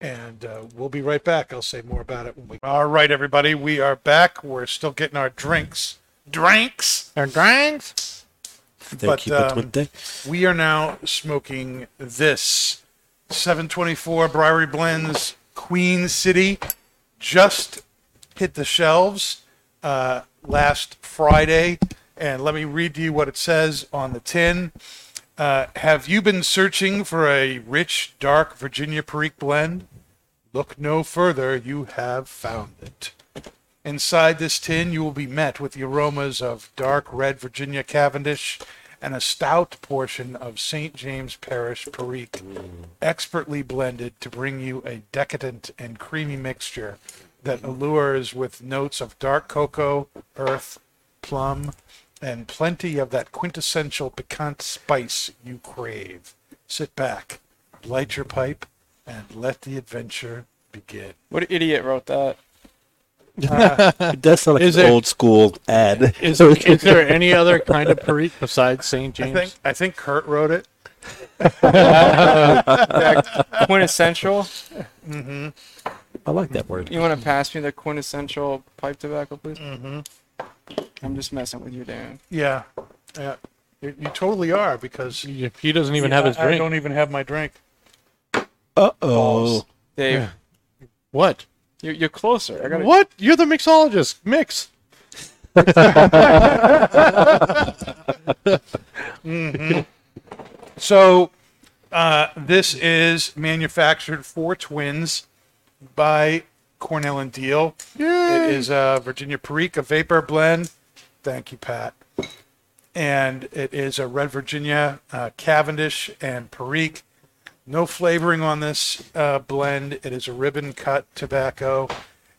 and uh, we'll be right back. I'll say more about it when we. All right, everybody. We are back. We're still getting our drinks. Drinks. Our drinks. Thank But, keep it um. We are now smoking this 724 Briary Blends Queen City. Just hit the shelves uh, last Friday. And let me read to you what it says on the tin. Uh, have you been searching for a rich, dark Virginia Perique blend? Look no further, you have found it. Inside this tin, you will be met with the aromas of dark red Virginia Cavendish and a stout portion of St. James Parish Perique, expertly blended to bring you a decadent and creamy mixture that allures with notes of dark cocoa, earth, plum, and plenty of that quintessential piquant spice you crave. Sit back, light your pipe, and let the adventure begin. What idiot wrote that? It does sound like Is an there- old school ad. Is, is there any other kind of perique besides St. I James? think I think Kurt wrote it. (laughs) Quintessential. I like that word. You want to pass me the quintessential pipe tobacco, please? Mm-hmm. I'm just messing with you, Dan. Yeah, yeah, you, you totally are because He he doesn't even have his I, I don't even have my drink. Uh oh. Dave, What? You're, you're closer. I gotta. What? You're the mixologist. Mix. (laughs) So, uh, this is manufactured for twins by Cornell and Diehl. Yay. It is a Virginia Perique, a vapor blend. Thank you, Pat. And it is a Red Virginia uh, Cavendish and Perique. No flavoring on this uh, blend. It is a ribbon cut tobacco.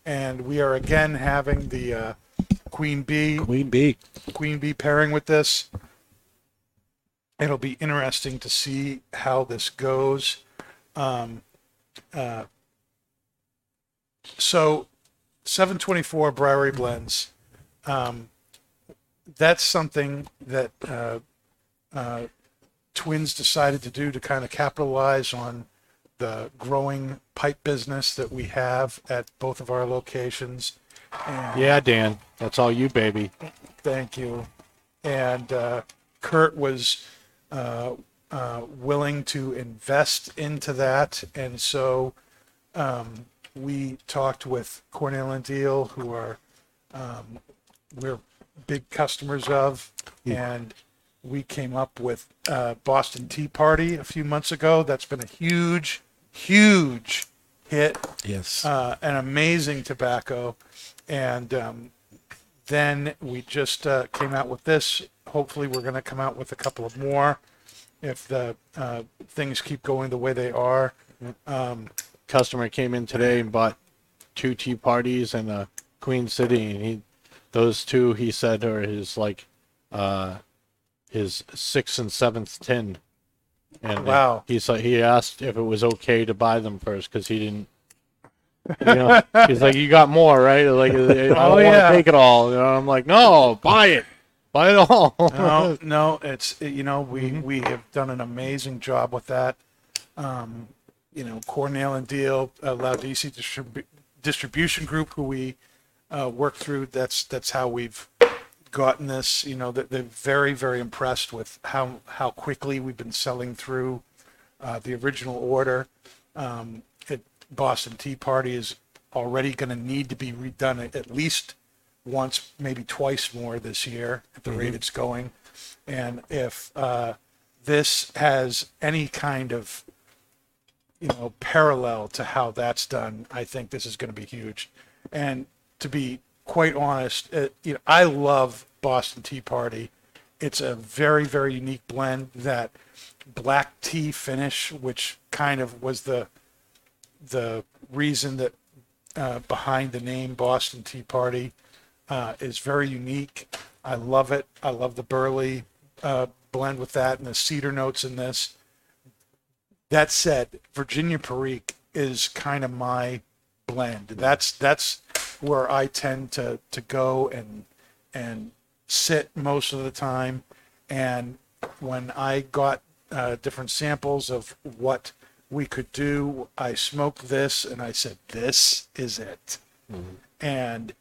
And we are again having the uh, Queen Bee Queen Bee. Queen Bee pairing with this. It'll be interesting to see how this goes. Um, uh, so, 724 Briary blends. Um, that's something that uh, uh, Twins decided to do to kind of capitalize on the growing pipe business that we have at both of our locations. And Yeah, Dan. That's all you, baby. Thank you. And uh, Kurt was uh, uh, willing to invest into that, and so um, we talked with Cornell and Diehl, who are um, we're big customers of, and we came up with uh, Boston Tea Party a few months ago. That's been a huge, huge hit Yes. uh, an amazing tobacco, and um, then we just uh, came out with this. Hopefully, we're going to come out with a couple of more if the uh, things keep going the way they are. Um, Customer came in today and bought two tea parties and a Queen City, and he, those two, he said, are his like, uh, his sixth and seventh tin. And Wow. He's like, he asked if it was okay to buy them first because he didn't. You know, (laughs) he's like, you got more, right? Like, I (laughs) don't Oh, want yeah. to take it all. You know, I'm like, no, buy it, buy it all. no, (laughs) no, it's you know we we have done an amazing job with that. Um, you know, Cornell and Diehl, uh, Laudisi Distribu- Distribution Group, who we uh, work through. That's that's how we've gotten this. You know, they're very very impressed with how how quickly we've been selling through uh, the original order. Um, it, Boston Tea Party is already going to need to be redone at, at least once, maybe twice more this year at the rate it's going. And if uh, this has any kind of you know parallel to how that's done, I think this is going to be huge. And to be quite honest, uh, you know, I love Boston Tea Party. It's a very very unique blend that black tea finish, which kind of was the the reason that uh, behind the name Boston Tea Party uh, is very unique. I love it. I love the burley uh, blend with that and the cedar notes in this. That said, Virginia Perique is kind of my blend. That's that's where I tend to to go and and sit most of the time. And when I got uh, different samples of what we could do, I smoked this and I said, "This is it." And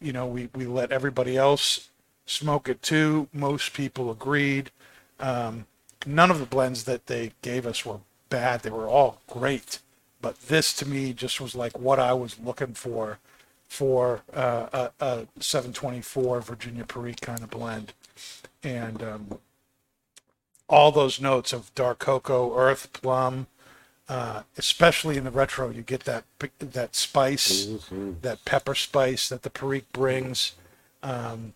you know, we we let everybody else smoke it too. Most people agreed. Um, none of the blends that they gave us were bad. They were all great. But this to me just was like what I was looking for for uh, a, a 724 Virginia Perique kind of blend. And um, all those notes of dark cocoa, earth, plum, uh, especially in the retro, you get that that spice, that pepper spice that the Perique brings. Um,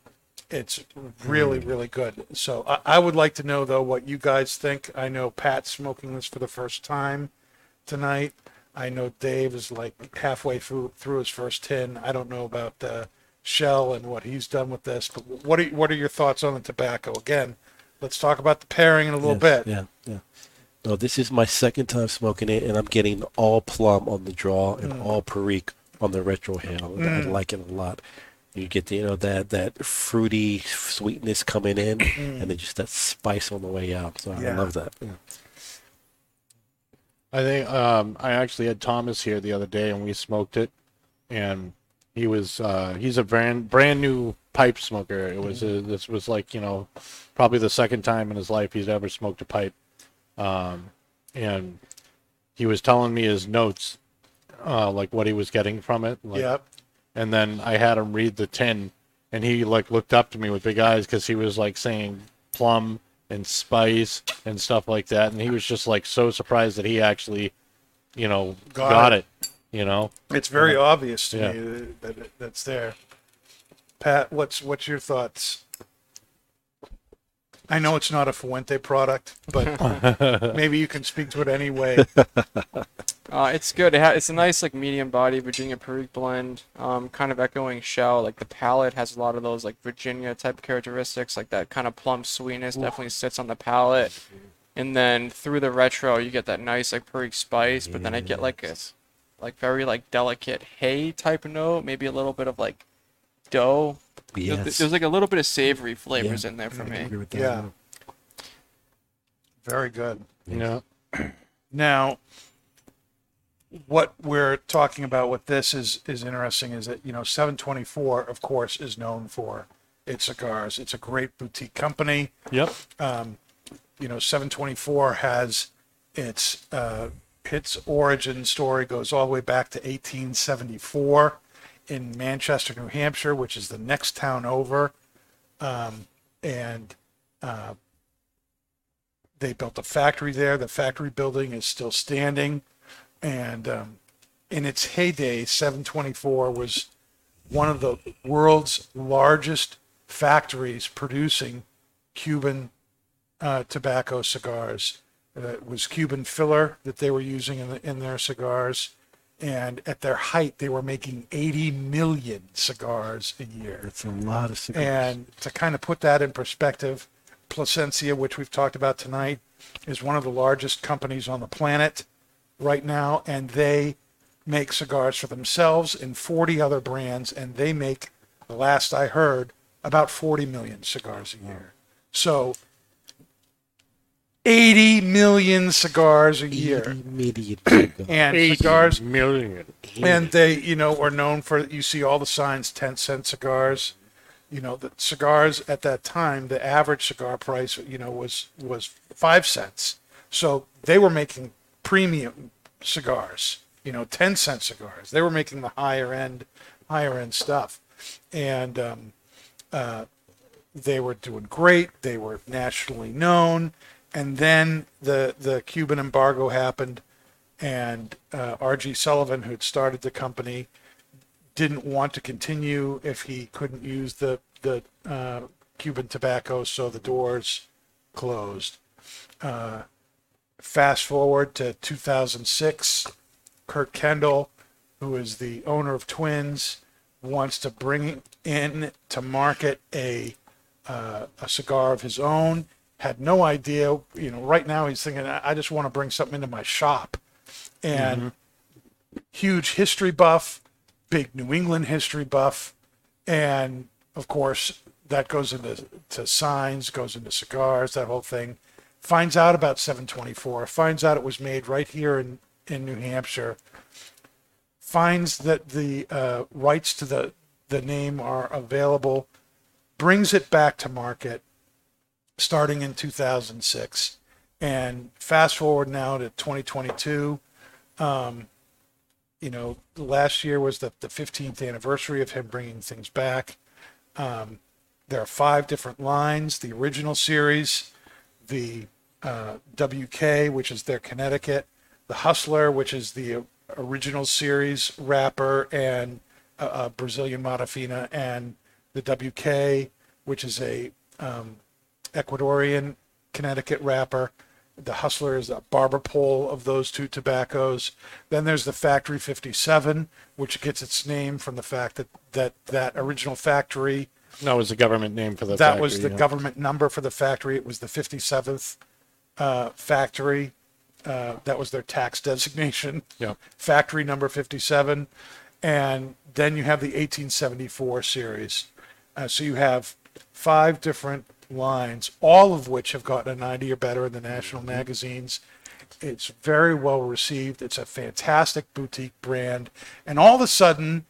it's really, really good. So I, I would like to know though what you guys think. I know Pat's smoking this for the first time tonight. I know Dave is like halfway through through his first tin. I don't know about uh, Shell and what he's done with this, but what are what are your thoughts on the tobacco? Again, let's talk about the pairing in a little Yes, bit. Yeah, yeah. No, this is my second time smoking it, and I'm getting all plum on the draw and Mm. all perique on the retrohale. I like it a lot. You get the, you know that that fruity sweetness coming in, and then just that spice on the way out. So I Mm. Love that. Yeah. I think um, I actually had Thomas here the other day, and we smoked it, and he was uh, he's a brand brand new pipe smoker. It was uh this was like you know probably the second time in his life he's ever smoked a pipe, um, and he was telling me his notes, uh, like what he was getting from it. Like, Yep. and then I had him read the tin, and he like looked up to me with big eyes because he was like saying plum and spice and stuff like that, and he was just like so surprised that he actually, you know, Got got, it. it. You know, It's very obvious to Yeah. me that that that's there. Pat, what's what's your thoughts? I know it's not a Fuente product, but (laughs) maybe you can speak to it anyway. (laughs) Uh, it's good. It ha- it's a nice like medium body Virginia Perique blend. Um, kind of echoing Shell. Like the palate has a lot of those like Virginia type characteristics, like that kind of plum sweetness definitely sits on the palate. And then through the retro, you get that nice like Perique spice, but then I get like a s- like very like delicate hay type note, maybe a little bit of like dough. There- Yes. There's like a little bit of savory flavors Yeah. in there for me. agree with that. Yeah. Very good. you (clears throat) know, Now, what we're talking about with this is is interesting. Is that you know 724, of course, is known for its cigars. It's a great boutique company. yep, you know 724 has its uh, its origin story goes all the way back to 1874 in Manchester, New Hampshire, which is the next town over, um, and uh, they built a factory there. The factory building is still standing, and um, in its heyday, 724 was one of the world's largest factories producing Cuban uh, tobacco cigars. Uh, it was Cuban filler that they were using in, the, in their cigars. And at their height, they were making 80 million cigars a year. It's a lot of cigars. And to kind of put that in perspective, Plasencia, which we've talked about tonight, is one of the largest companies on the planet right now. And they make cigars for themselves and 40 other brands. And they make, the last I heard, about 40 million cigars a year. So 80 million cigars a year. 80 million cigars. (clears throat) And cigars. million. and they you know are known for you see all the signs 10 cent cigars. You know the cigars at that time the average cigar price you know was was five cents. So they were making premium cigars you know 10 cent cigars. They were making the higher end higher end stuff. And um, uh, they were doing great. They were nationally known and then the the cuban embargo happened and uh, R.G. Sullivan, who'd started the company, didn't want to continue if he couldn't use the the uh, Cuban tobacco, so the doors closed. Uh, fast forward to 2006, Kurt Kendall, who is the owner of Twins, wants to bring in to market a uh, a cigar of his own. Had no idea, you know. Right now, he's thinking, I just want to bring something into my shop and huge history buff, big New England history buff, and of course that goes into to signs, goes into cigars, that whole thing. Finds out about 724, finds out it was made right here in in New Hampshire. Finds that the uh, rights to the the name are available, brings it back to market, starting in 2006, and fast forward now to 2022 you know, last year was the, the 15th anniversary of him bringing things back. Um, there are five different lines the original series, the uh, WK, which is their Connecticut, the Hustler, which is the original series wrapper and uh, uh, Brazilian Matafina, and the WK, which is a um, Ecuadorian Connecticut wrapper. The Hustler is a barber pole of those two tobaccos. Then there's the Factory 57, which gets its name from the fact that that, that original factory No, it was the government name for the that was the yeah. government number for the factory. It was the 57th uh, factory. Uh, that was their tax designation. Yep. Factory number 57. And then you have the 1874 series. Uh, so you have five different lines, all of which have gotten a 90 or better in the national magazines. It's very well received. It's a fantastic boutique brand. And all of a sudden,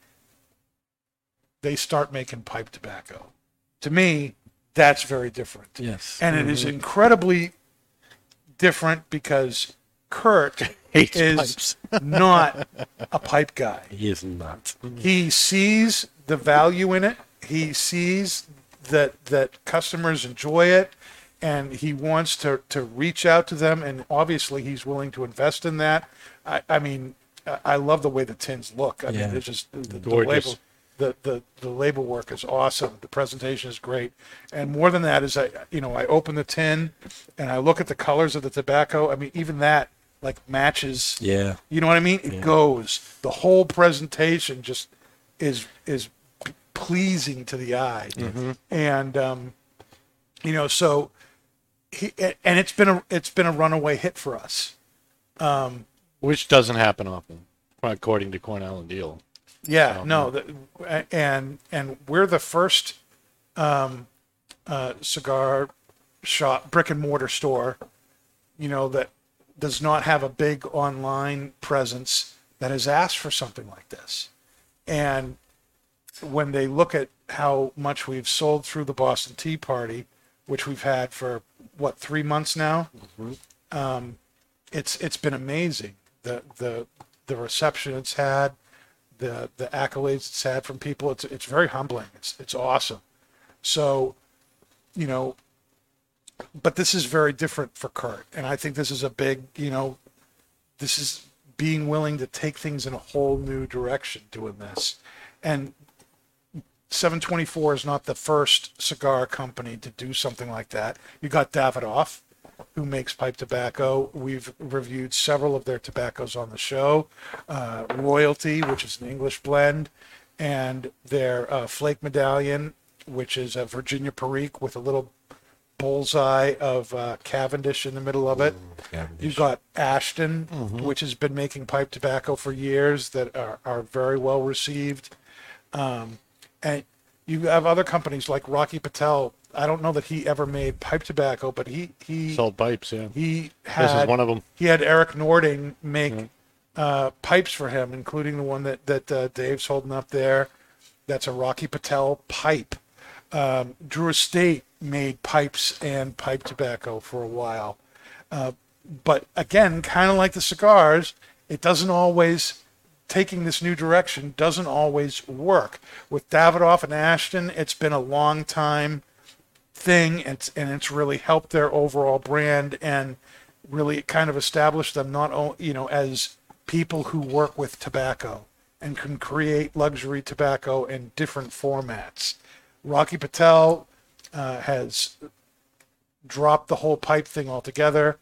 they start making pipe tobacco. To me, that's very different. Yes. And it is mm-hmm. incredibly different because Kurt (laughs) Hates is (laughs) not a pipe guy. He is not. He sees the value in it. He sees that that customers enjoy it and he wants to, to reach out to them and obviously he's willing to invest in that. I, I mean, I- I love the way the tins look. I Yeah. mean, it's just the, the Gorgeous. label the, the, the label work is awesome. The presentation is great. And more than that is I, you know, I open the tin and I look at the colors of the tobacco. I mean, even that like matches Yeah. you know what I mean? It goes. The whole presentation just is is p- pleasing to the eye, and um, you know, so he and it's been a it's been a runaway hit for us. um, Which doesn't happen often, according to Cornell and Diehl. Yeah, no, the, and and we're the first um, uh, cigar shop, brick and mortar store, you know, that does not have a big online presence that has asked for something like this. And when they look at how much we've sold through the Boston Tea Party, which we've had for what three months now, um, it's it's been amazing. The the the reception it's had, the the accolades it's had from people. It's it's very humbling. It's it's awesome. So, you know, but this is very different for Kurt, and I think this is a big, you know, this is being willing to take things in a whole new direction doing this, and 724 is not the first cigar company to do something like that. You got Davidoff, who makes pipe tobacco. We've reviewed several of their tobaccos on the show. Uh, Royalty, which is an English blend, and their uh, Flake Medallion, which is a Virginia Perique with a little bullseye of uh, Cavendish in the middle of it. You've got Ashton, which has been making pipe tobacco for years that are, are very well received. Um, and you have other companies like Rocky Patel. I don't know that he ever made pipe tobacco, but he he Sold pipes, yeah. he had This is one of them. he had Erik Nording make uh, pipes for him, including the one that that uh, Dave's holding up there. That's a Rocky Patel pipe. Um, Drew Estate made pipes and pipe tobacco for a while, uh, but again, kind of like the cigars, it doesn't always taking this new direction doesn't always work. With Davidoff and Ashton, it's been a long time thing. And, and it's really helped their overall brand and really kind of established them not only you know as people who work with tobacco and can create luxury tobacco in different formats. Rocky patel uh, has dropped the whole pipe thing altogether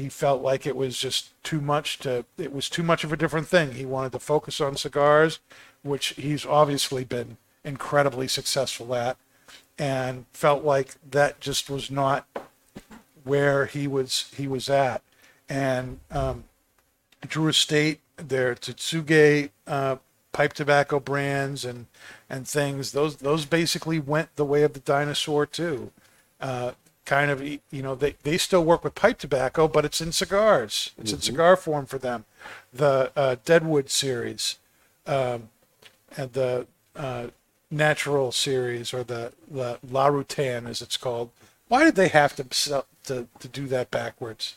he felt like it was just too much to it was too much of a different thing. He wanted to focus on cigars which he's obviously been incredibly successful at and felt like that just was not where he was he was at. And um, Drew Estate their Tsuge uh, pipe tobacco brands and and things those those basically went the way of the dinosaur too. Uh, kind of you know they, they still work with pipe tobacco but it's in cigars it's in cigar form for them the uh, Deadwood series um, and the uh, natural series or the, the Larutan as it's called. Why did they have to sell, to, to do that backwards?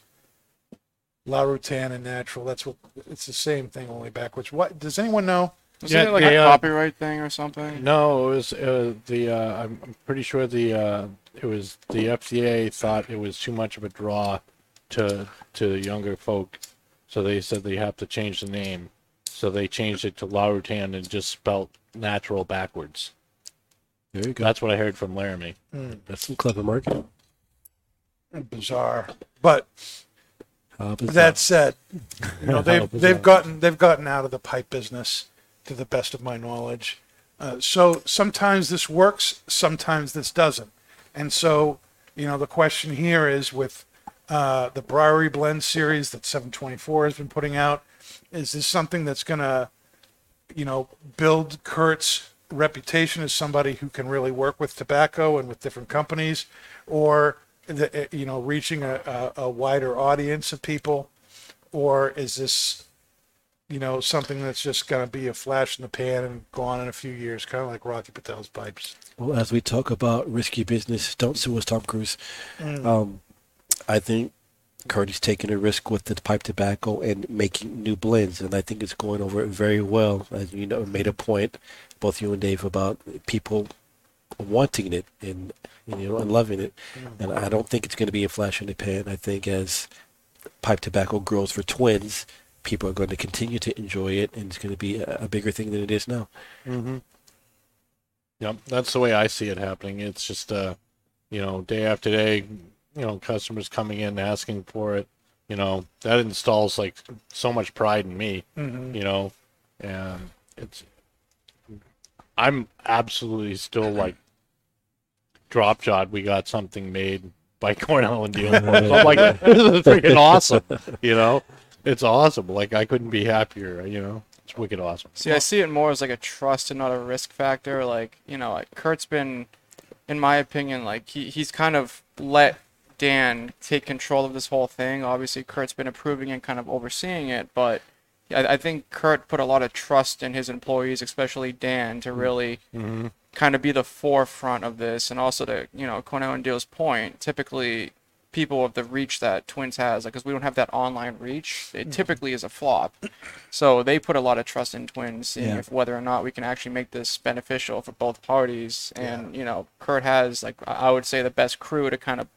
Larutan and natural. That's what it's the same thing, only backwards. What does anyone know? Isn't Yeah, it like they, a uh, copyright thing or something? No, it was uh, the. Uh, I'm I'm pretty sure the uh, it was the FDA thought it was too much of a draw to to the younger folk, so they said they have to change the name. So they changed it to Larutan and just spelt natural backwards. There you go. That's what I heard from Laramie. That's some clever marketing. Bizarre. But How bizarre. that said, you know, (laughs) they've they've gotten they've gotten out of the pipe business, to the best of my knowledge. Uh, so sometimes this works, sometimes this doesn't, and so you know the question here is with uh, the Briary Blend series that 724 has been putting out, is this something that's gonna you know build Kurt's reputation as somebody who can really work with tobacco and with different companies, or the, you know reaching a, a, a wider audience of people, or is this you know something that's just going to be a flash in the pan and gone in a few years, kind of like Rocky Patel's pipes? Well, as we talk about risky business, don't sue us, Tom Cruise. Um, I think Curdy's taking a risk with the pipe tobacco and making new blends, and I think it's going over very well. As you know, made a point, both you and Dave, about people wanting it and you know and loving it, and I don't think it's going to be a flash in the pan. I think as pipe tobacco grows for twins, people are going to continue to enjoy it, and it's going to be a, a bigger thing than it is now. Yep, that's the way I see it happening. It's just uh, you know, day after day, you know, customers coming in asking for it. You know, that installs like so much pride in me. Mm-hmm. You know, and it's I'm absolutely still like drop shot. We got something made by (laughs) Cornell and Diehl. (laughs) I'm like, this is freaking awesome. You know, it's awesome. Like I couldn't be happier. You know, it's wicked awesome. See, I see it more as like a trust and not a risk factor. Like, you know, like Kurt's been, in my opinion, like he, he's kind of let Dan take control of this whole thing. Obviously, Kurt's been approving and kind of overseeing it, but I, I think Kurt put a lot of trust in his employees, especially Dan, to really mm-hmm. kind of be the forefront of this. And also to, you know, Cornell and Diehl's point, typically people of the reach that Twins has, like, because we don't have that online reach, it mm. typically is a flop. So they put a lot of trust in Twins, seeing Yeah. if whether or not we can actually make this beneficial for both parties. And you know, Kurt has like I would say the best crew to kind of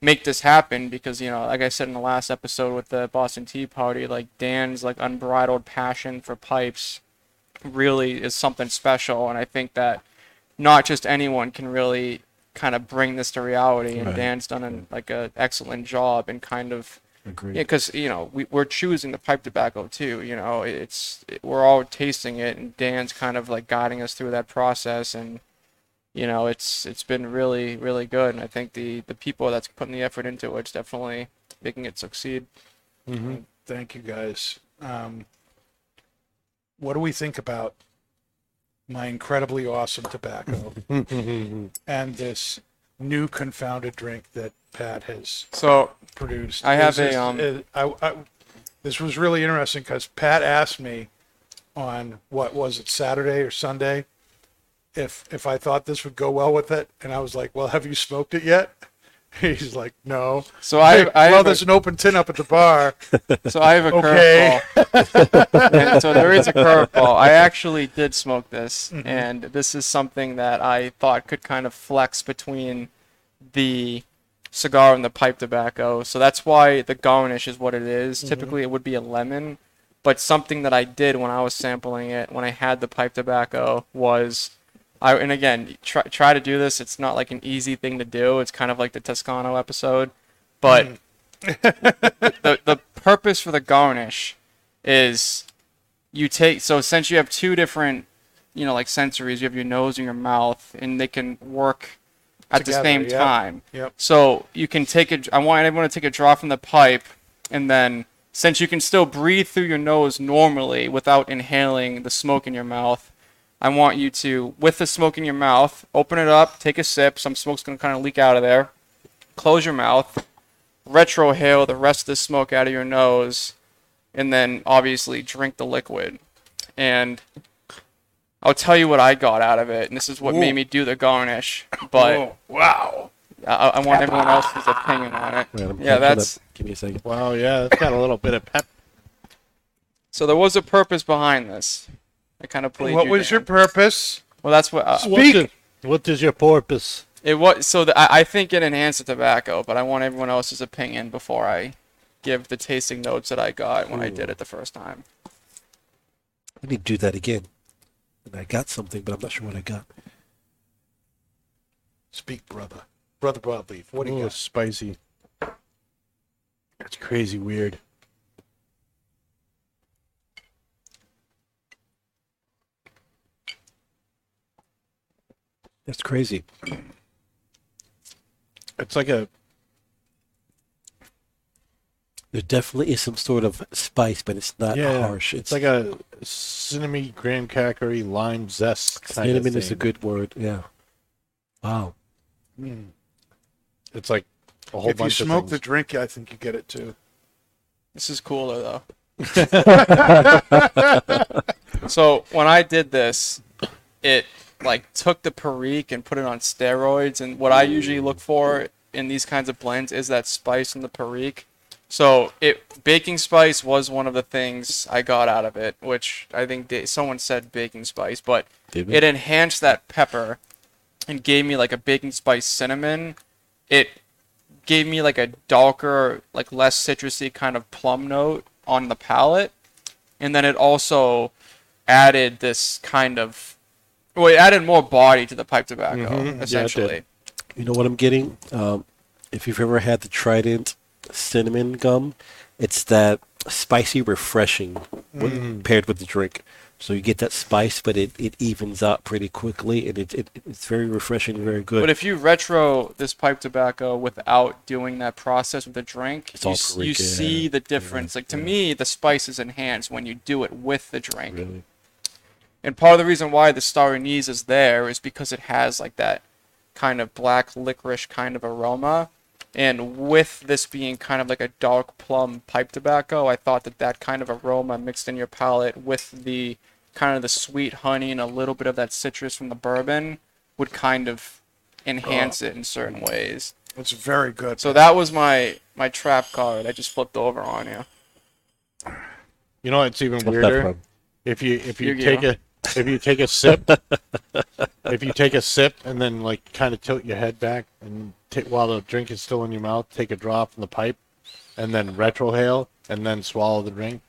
make this happen because you know, like I said in the last episode with the Boston Tea Party, like Dan's like unbridled passion for pipes really is something special, and I think that not just anyone can really kind of bring this to reality. And Right. Dan's done an like a excellent job in kind of Agreed. yeah, because you know we, we're choosing the pipe tobacco too. You know, it's it, we're all tasting it, and Dan's kind of like guiding us through that process, and you know, it's it's been really really good. And I think the the people that's putting the effort into it's definitely making it succeed. Thank you, guys. Um, what do we think about my incredibly awesome tobacco (laughs) and this new confounded drink that Pat has So produced? I have This a, um, uh, I, I, this was really interesting because Pat asked me on what was it Saturday or Sunday if if I thought this would go well with it, and I was like, "Well, have you smoked it yet?" (laughs) He's like, "No." so I I well, there's a, an open tin up at the bar. (laughs) so I have a Okay. (laughs) curveball. so there is a curveball. I actually did smoke this, mm-hmm. and this is something that I thought could kind of flex between the cigar and the pipe tobacco. So that's why the garnish is what it is. Mm-hmm. Typically, it would be a lemon, but something that I did when I was sampling it, when I had the pipe tobacco, was I and again try try to do this. It's not like an easy thing to do. It's kind of like the Toscano episode, but mm. (laughs) the the purpose for the garnish is you take so since you have two different you know like sensories, you have your nose and your mouth, and they can work at Together, the same yep. time. Yep. So you can take a. I want everyone to take a draw from the pipe, and then since you can still breathe through your nose normally without inhaling the smoke in your mouth, I want you to, with the smoke in your mouth, open it up, take a sip. Some smoke's gonna kind of leak out of there. Close your mouth, retrohale the rest of the smoke out of your nose, and then obviously drink the liquid. And I'll tell you what I got out of it, and this is what made me do the garnish. But Oh, wow. I, I want everyone else's opinion on it. Wait, Yeah, that's. Give me a second. Wow, yeah, that's got a little bit of pep. so. There was a purpose behind this. I kind of played. What you, was your purpose? Well, that's what. Uh, Speak. What is, what is your purpose? It was so that I, I think it enhanced the tobacco, but I want everyone else's opinion before I give the tasting notes that I got when I did it the first time. I need to do that again. And I got something, but I'm not sure what I got. Speak, brother. Brother Broadleaf. What do you Ooh, got? spicy. That's crazy weird. That's crazy. It's like a There definitely is some sort of spice, but it's not yeah, harsh. It's like a cinnamon graham crackery lime zest. Kind cinnamon of is a good word. Yeah. Wow. Hmm. It's like a whole bunch of. If you smoke of the drink, I think you get it too. This is cooler though. (laughs) so when I did this, it like took the Perique and put it on steroids. And what I usually look for in these kinds of blends is that spice in the Perique. So it baking spice was one of the things I got out of it, which I think they, someone said baking spice, but it enhanced that pepper and gave me like a baking spice cinnamon. It gave me like a darker, like less citrusy kind of plum note on the palate. And then it also added this kind of well, it added more body to the pipe tobacco, Mhm. Yeah, it did. essentially. You know what I'm getting? Um, if you've ever had the Trident cinnamon gum, it's that spicy, refreshing when paired with the drink. So you get that spice, but it, it evens out pretty quickly, and it, it it's very refreshing, very good. But if you retro this pipe tobacco without doing that process with the drink, It's you, all s- you Perique, see the difference. Like to me, the spice is enhanced when you do it with the drink. really, And part of the reason why the star anise is there is because it has like that kind of black licorice kind of aroma. And with this being kind of like a dark plum pipe tobacco, I thought that that kind of aroma mixed in your palate with the kind of the sweet honey and a little bit of that citrus from the bourbon would kind of enhance oh. it in certain ways. It's very good. So that was my my trap card. I just flipped over on you. You know what's even What's weirder? If you if you Yu-Gi-Oh. take a if you take a sip, (laughs) if you take a sip and then like kind of tilt your head back and take while the drink is still in your mouth, take a drop from the pipe, and then retrohale and then swallow the drink.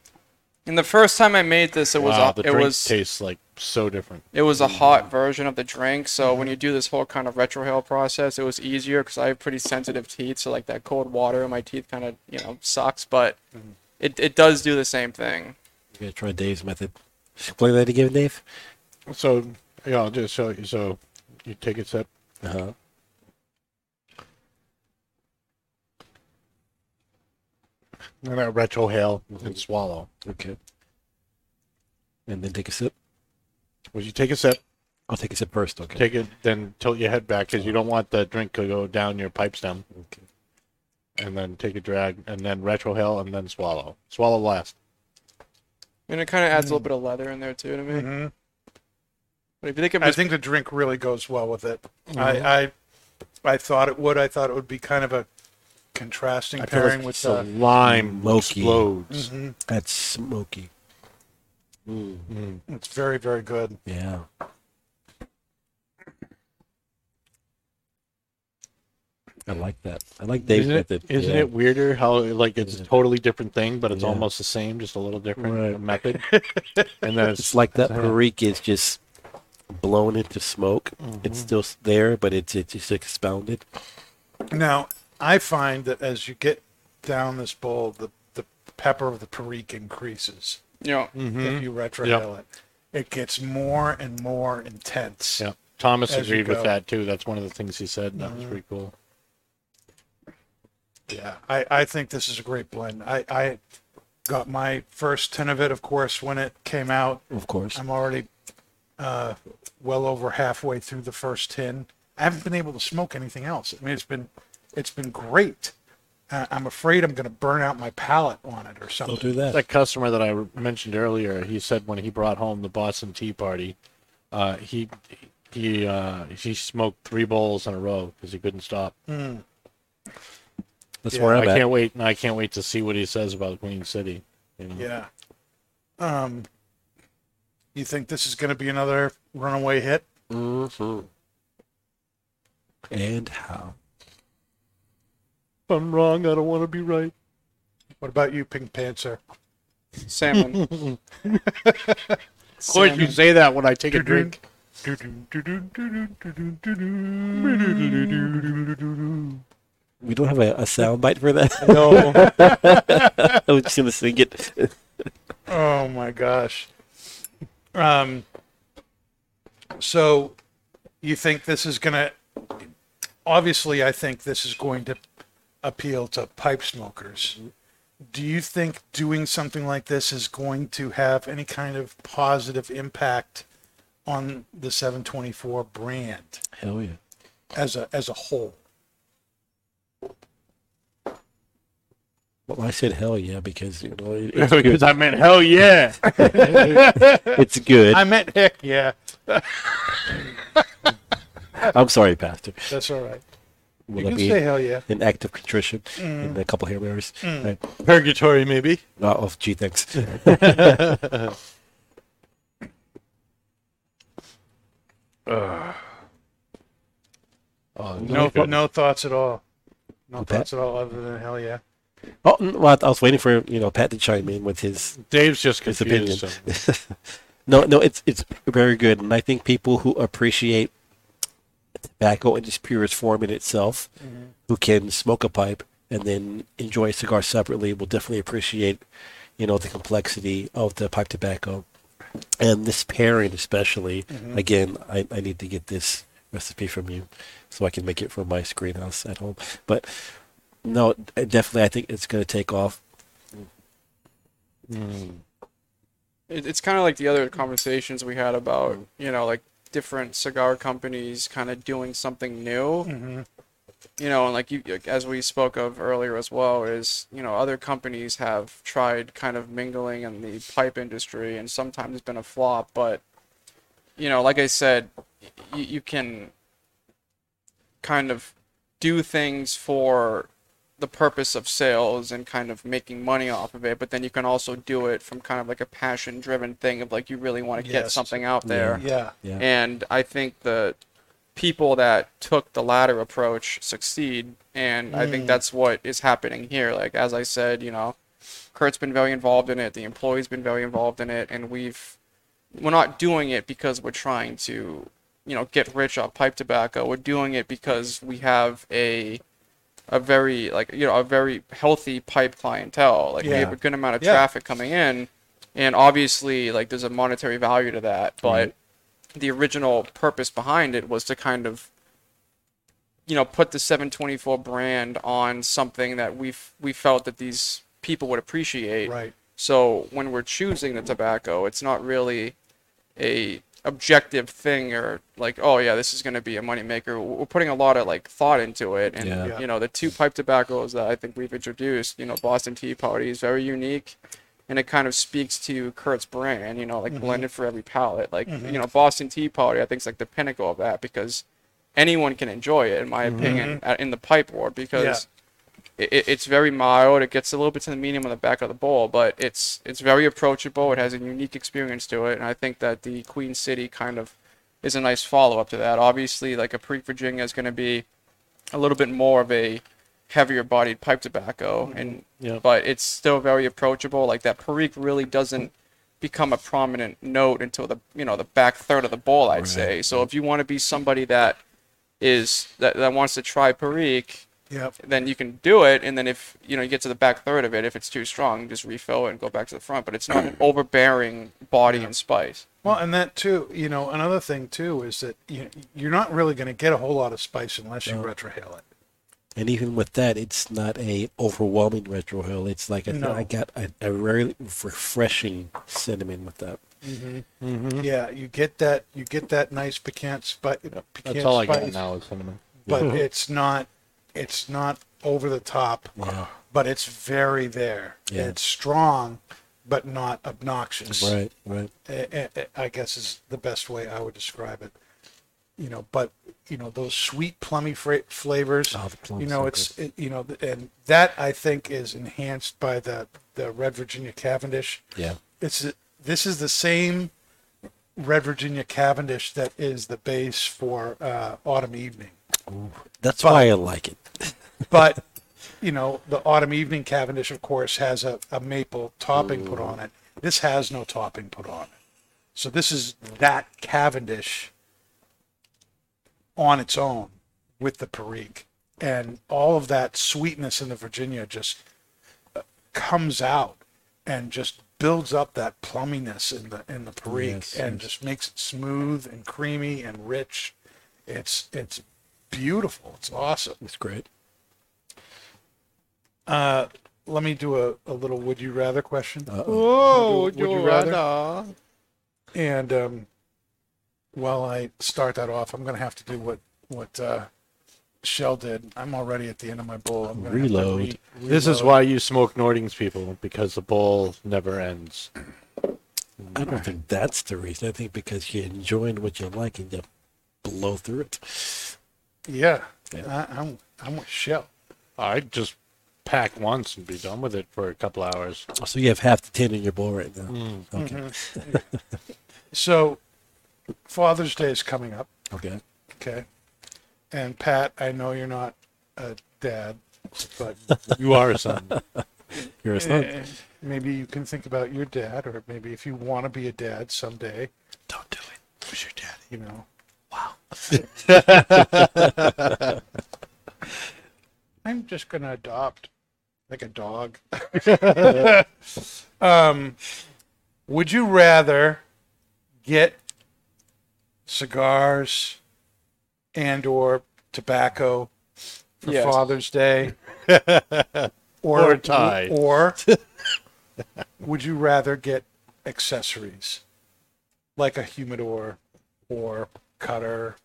And the first time I made this, it was wow, a, the it drink was tastes like so different. it was a hot version of the drink. So when you do this whole kind of retrohale process, it was easier because I have pretty sensitive teeth. So like that cold water in my teeth kind of you know sucks, but mm-hmm. it it does do the same thing. you gotta try Dave's method. Explain that again, Dave. So yeah, I'll just show you. So you take a sip. Uh huh. And then retrohale and swallow. Okay. And then take a sip. Would you take a sip, I'll take a sip first. Okay. take it, then tilt your head back because you don't want the drink to go down your pipe stem. Okay. And then take a drag, and then retrohale, and then swallow. Swallow last. And it kind of adds a little bit of leather in there too to me. Mhm. But if you think of I this, think the drink really goes well with it. I, I I thought it would. I thought it would be kind of a contrasting I feel pairing like with the uh, lime smoky. explodes. mhm. That's smoky. Mm, Mm. It's very very good. yeah. I like that. I like Dave's Isn't it, method. isn't yeah. it weirder how like it's a totally different thing, but it's Yeah. almost the same, just a little different Right. method. (laughs) and then It's like that Yeah. Perique is just blown into smoke. It's still there, but it's it's just expounded. Now I find that as you get down this bowl, the the pepper of the Perique increases. you know, If you retrohale it, it gets more and more intense. Yeah, Thomas agreed with that too. That's one of the things he said. That was Mm-hmm. pretty cool. Yeah, I, I think this is a great blend. I, I got my first tin of it, of course, when it came out. Of course. I'm already uh, well over halfway through the first tin. I haven't been able to smoke anything else. I mean, it's been it's been great. Uh, I'm afraid I'm going to burn out my palate on it or Don't something. do that. That customer that I mentioned earlier, he said when he brought home the Boston Tea Party, uh, he he uh, he smoked three bowls in a row because he couldn't stop. That's Yeah, where I I'm at. can't wait. and I can't wait to see what he says about Queen City. you know. Yeah. Um, you think this is going to be another runaway hit? Mhm. and how. If I'm wrong, I don't want to be right. What about you, Pink Panther? Salmon. (laughs) Of course, you say that when I take a drink. We don't have a, a sound bite for that. No. (laughs) I was just gonna sing it. Oh my gosh. Um. So, you think this is gonna? Obviously, I think this is going to appeal to pipe smokers. Do you think doing something like this is going to have any kind of positive impact on the 724 brand Hell yeah. as a as a whole? Well, I said hell yeah because you know it, it's (laughs) because. I meant hell yeah. (laughs) It's good. I meant heck yeah. (laughs) I'm sorry, Pastor. That's all right. Will You can be say hell yeah. an act of contrition and mm. a couple Hail Marys? Mm. Right. Purgatory, maybe. Oh, oh, gee, thanks. Oh, No, no thoughts at all. No With that? thoughts at all, other than hell yeah. Oh, well, I was waiting for you know Pat to chime in with his Dave's just his opinion. so- (laughs) no, no, it's it's very good, and I think people who appreciate tobacco in its purest form in itself, mm-hmm. who can smoke a pipe and then enjoy a cigar separately, will definitely appreciate, you know, the complexity of the pipe tobacco, and this pairing especially. Mm-hmm. Again, I, I need to get this recipe from you, so I can make it for my screen house at home. But no, definitely, I think it's going to take off. it, it's kind of like the other conversations we had about you know like different cigar companies kind of doing something new Mm-hmm. you know and like you as we spoke of earlier as well is you know other companies have tried kind of mingling in the pipe industry and sometimes it's been a flop but you know like i said y- you can kind of do things for the purpose of sales and kind of making money off of it, but then you can also do it from kind of like a passion driven thing of like you really want to get something out there. Yeah. Yeah. And I think the people that took the latter approach succeed. And I think mm. that's what is happening here. Like, as I said, you know, Kurt's been very involved in it, the employee's been very involved in it, and we've, we're not doing it because we're trying to, you know, get rich off pipe tobacco. We're doing it because we have a, a very like you know a very healthy pipe clientele. Like we have a good amount of Yeah. traffic coming in, and obviously like there's a monetary value to that. But the original purpose behind it was to kind of you know put the 724 brand on something that we f- we felt that these people would appreciate. Right. So when we're choosing the tobacco, it's not really a objective thing or like, oh yeah, this is going to be a moneymaker. We're putting a lot of like thought into it, and Yeah. You know, the two pipe tobaccos that I think we've introduced, you know, Boston Tea Party is very unique, and it kind of speaks to Kurt's brand. You know, like mm-hmm. blended for every palate. Like mm-hmm. you know, Boston Tea Party, I think is like the pinnacle of that because anyone can enjoy it, in my mm-hmm. opinion, at, in the pipe world because it, it- it's very mild. It gets a little bit to the medium on the back of the bowl, but it's it's very approachable. It has a unique experience to it, and I think that the Queen City kind of is a nice follow up to that. Obviously, like a Pre Virginia is going to be a little bit more of a heavier bodied pipe tobacco, mm-hmm. and Yeah. but it's still very approachable. Like that Perique really doesn't become a prominent note until the you know the back third of the bowl, I'd say. So if you want to be somebody that is that, that wants to try Perique, Yep. then you can do it. And then if you know you get to the back third of it, if it's too strong, just refill it and go back to the front. But it's not an (clears throat) overbearing body and spice. Well, and that too, you know, another thing too is that you, you're not really going to get a whole lot of spice unless you retrohale it. And even with that, it's not a overwhelming retrohale. It's like I, No. I got a, a very refreshing cinnamon with that. Mm-hmm. Mm-hmm. Yeah, you get that, you get that nice piquant, spi- piquant That's all I got spice, now is cinnamon. but (laughs) it's not, it's not over the top, Yeah. but it's very there. Yeah. It's strong, but not obnoxious. Right, right. eh, I guess is the best way I would describe it. You know, but you know those sweet plummy fra- flavors. Oh, plum you know, so it's it, you know, and that I think is enhanced by the the Red Virginia Cavendish. Yeah. It's this is the same Red Virginia Cavendish that is the base for uh, Autumn Evening. That's why I like it. (laughs) But you know, the autumn evening Cavendish, of course, has a, a maple topping put on it. This has no topping put on it. So this is that Cavendish on its own with the Perique. And all of that sweetness in the Virginia just uh, comes out and just builds up that plumminess in the in the Perique Yes, and yes. just makes it smooth and creamy and rich. It's it's beautiful. It's awesome. It's great. Uh, let me do a, a little would you rather question. Whoa, Would you- would you rather? And um, while I start that off, I'm going to have to do what what uh, Shell did. I'm already at the end of my bowl. I'm gonna have to Reload. This is why you smoke Nordings, people, because the bowl never ends. I don't think that's the reason. I think because you're enjoying what you like and you blow through it. Yeah, I, I'm I'm with Shell. I'd just pack once and be done with it for a couple hours. Oh, so you have half the tin in your bowl right now. Mm. Okay. Mm-hmm. (laughs) So Father's Day is coming up. Okay. Okay, and Pat, I know you're not a dad, but (laughs) You are a son. (laughs) You're a son. Eh, eh, maybe you can think about your dad, or maybe if you want to be a dad someday, Don't do it. Who's your daddy? you know. Wow. I'm just gonna adopt like a dog. (laughs) um, would you rather get cigars and or tobacco for Yes. Father's Day, or (laughs) Or a tie. or (laughs) would you rather get accessories like a humidor or cutter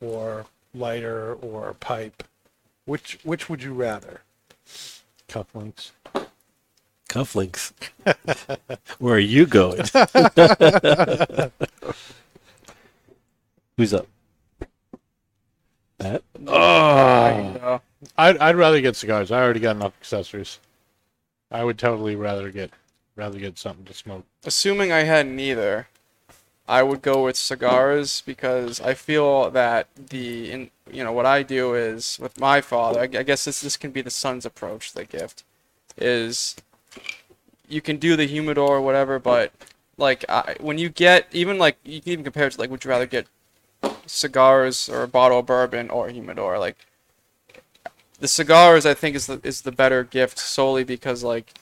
or lighter or pipe? Which which would you rather? Cufflinks. Cufflinks. (laughs) Where are you going? (laughs) Who's up? That? Uh, I'd, I'd rather get cigars. I already got enough accessories. I would totally rather get rather get something to smoke. assuming I had neither, I would go with cigars because I feel that the in, you know what I do is with my father. I, I guess this this can be the son's approach the gift is you can do the humidor or whatever, but like I, when you get even like you can even compare it to like would you rather get cigars or a bottle of bourbon or a humidor like the cigars I think is the is the better gift solely because like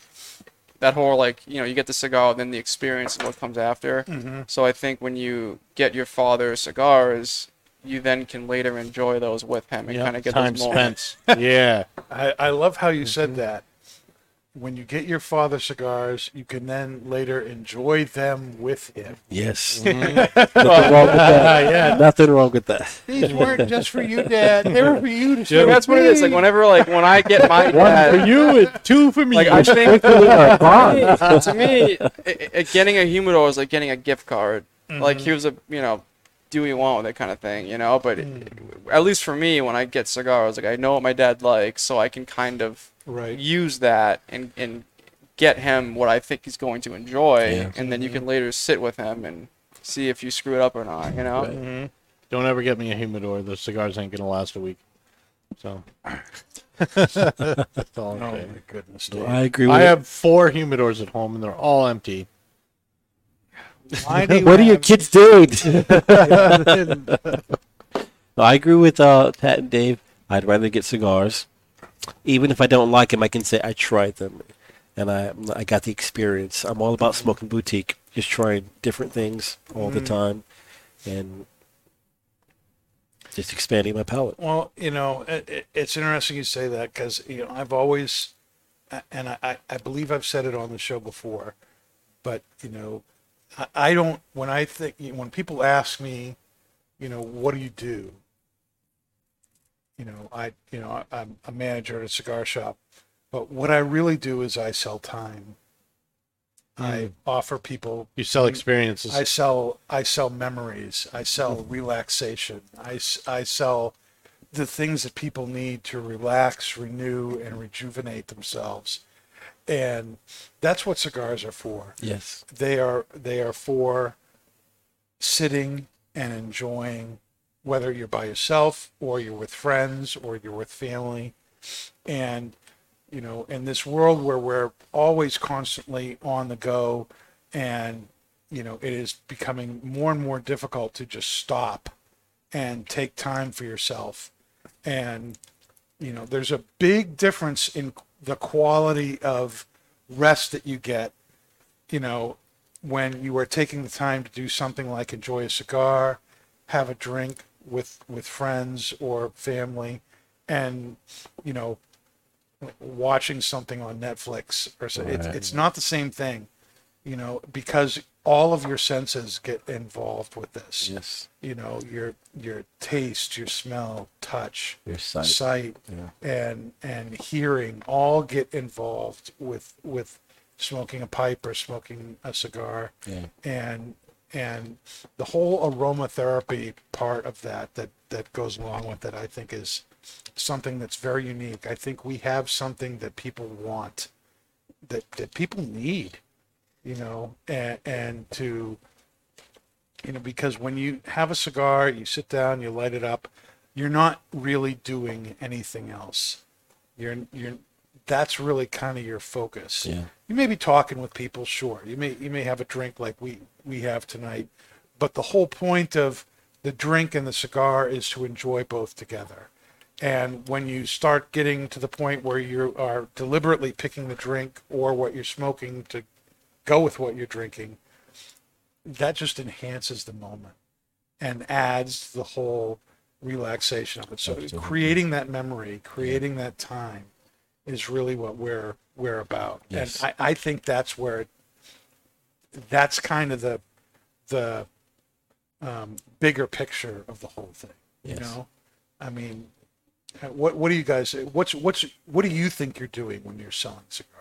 that whole like you know you get the cigar then the experience of what comes after. Mm-hmm. So i think when you get your father's cigars you then can later enjoy those with him and Yeah, kind of get time those moments. Spent. (laughs) yeah, I, I love how you said mm-hmm. that. When you get your father cigars, you can then later enjoy them with him. Yes. Mm-hmm. (laughs) Nothing wrong with that. (laughs) yeah. Nothing wrong with that. These weren't just for you, Dad. They were for you to Yeah, share. that's what it is like whenever like when i get my (laughs) One dad for you and two for me. like i think Bond. to me i i getting a humidor is like getting a gift card Mm-hmm. like here's a you know do what you want with it kind of thing you know but Mm. at least for me when i get cigars like i know what my dad likes so i can kind of Right. use that and and get him what I think he's going to enjoy, Yeah. and then you can later sit with him and see if you screw it up or not. You know. Right. Don't ever get me a humidor. The cigars ain't gonna last a week. So (laughs) that's all I'm Oh saying. my goodness, No, Dave. I agree with I you. have four humidors at home and they're all empty. Why (laughs) do you what are your kids doing? (laughs) I agree with uh, Pat and Dave. I'd rather get cigars. Even if I don't like them, I can say I tried them, and I I got the experience. I'm all about smoking boutique, just trying different things all the time, and just expanding my palate. Well, you know, it, it- it's interesting you say that because you know I've always, and I- I believe I've said it on the show before, but you know, I, don't. When I think when people ask me, you know, what do you do? You know, I you know I'm a manager at a cigar shop, but what I really do is I sell time. I mm. offer people You sell experiences. I sell I sell memories. I sell mm. relaxation. I I sell the things that people need to relax, renew, and rejuvenate themselves. And that's what cigars are for. Yes. They are they are for sitting and enjoying whether you're by yourself or you're with friends or you're with family. And, you know, in this world where we're always constantly on the go and, you know, it is becoming more and more difficult to just stop and take time for yourself. And, you know, there's a big difference in the quality of rest that you get, you know, when you are taking the time to do something like enjoy a cigar, have a drink with with friends or family, and you know, watching something on Netflix or so. It's it's not the same thing, you know, because all of your senses get involved with this. Yes. You know, your your taste, your smell, touch, Your sight. sight Yeah. and and hearing all get involved with with smoking a pipe or smoking a cigar Yeah. and and the whole aromatherapy part of that that that goes along with it i think is something that's very unique i think we have something that people want that that people need you know and and to you know because when you have a cigar you sit down you light it up you're not really doing anything else. You're you're that's really kind of your focus. Yeah. you may be talking with people sure. You may you may have a drink like we we have tonight but the whole point of the drink and the cigar is to enjoy both together. And when you start getting to the point where you are deliberately picking the drink or what you're smoking to go with what you're drinking that just enhances the moment and adds the whole relaxation of it so Absolutely. creating that memory creating that time is really what we're we're about Yes. and I, I think that's where it, that's kind of the the um, bigger picture of the whole thing Yes. you know i mean uh, what what do you guys what's what's what do you think you're doing when you're selling cigars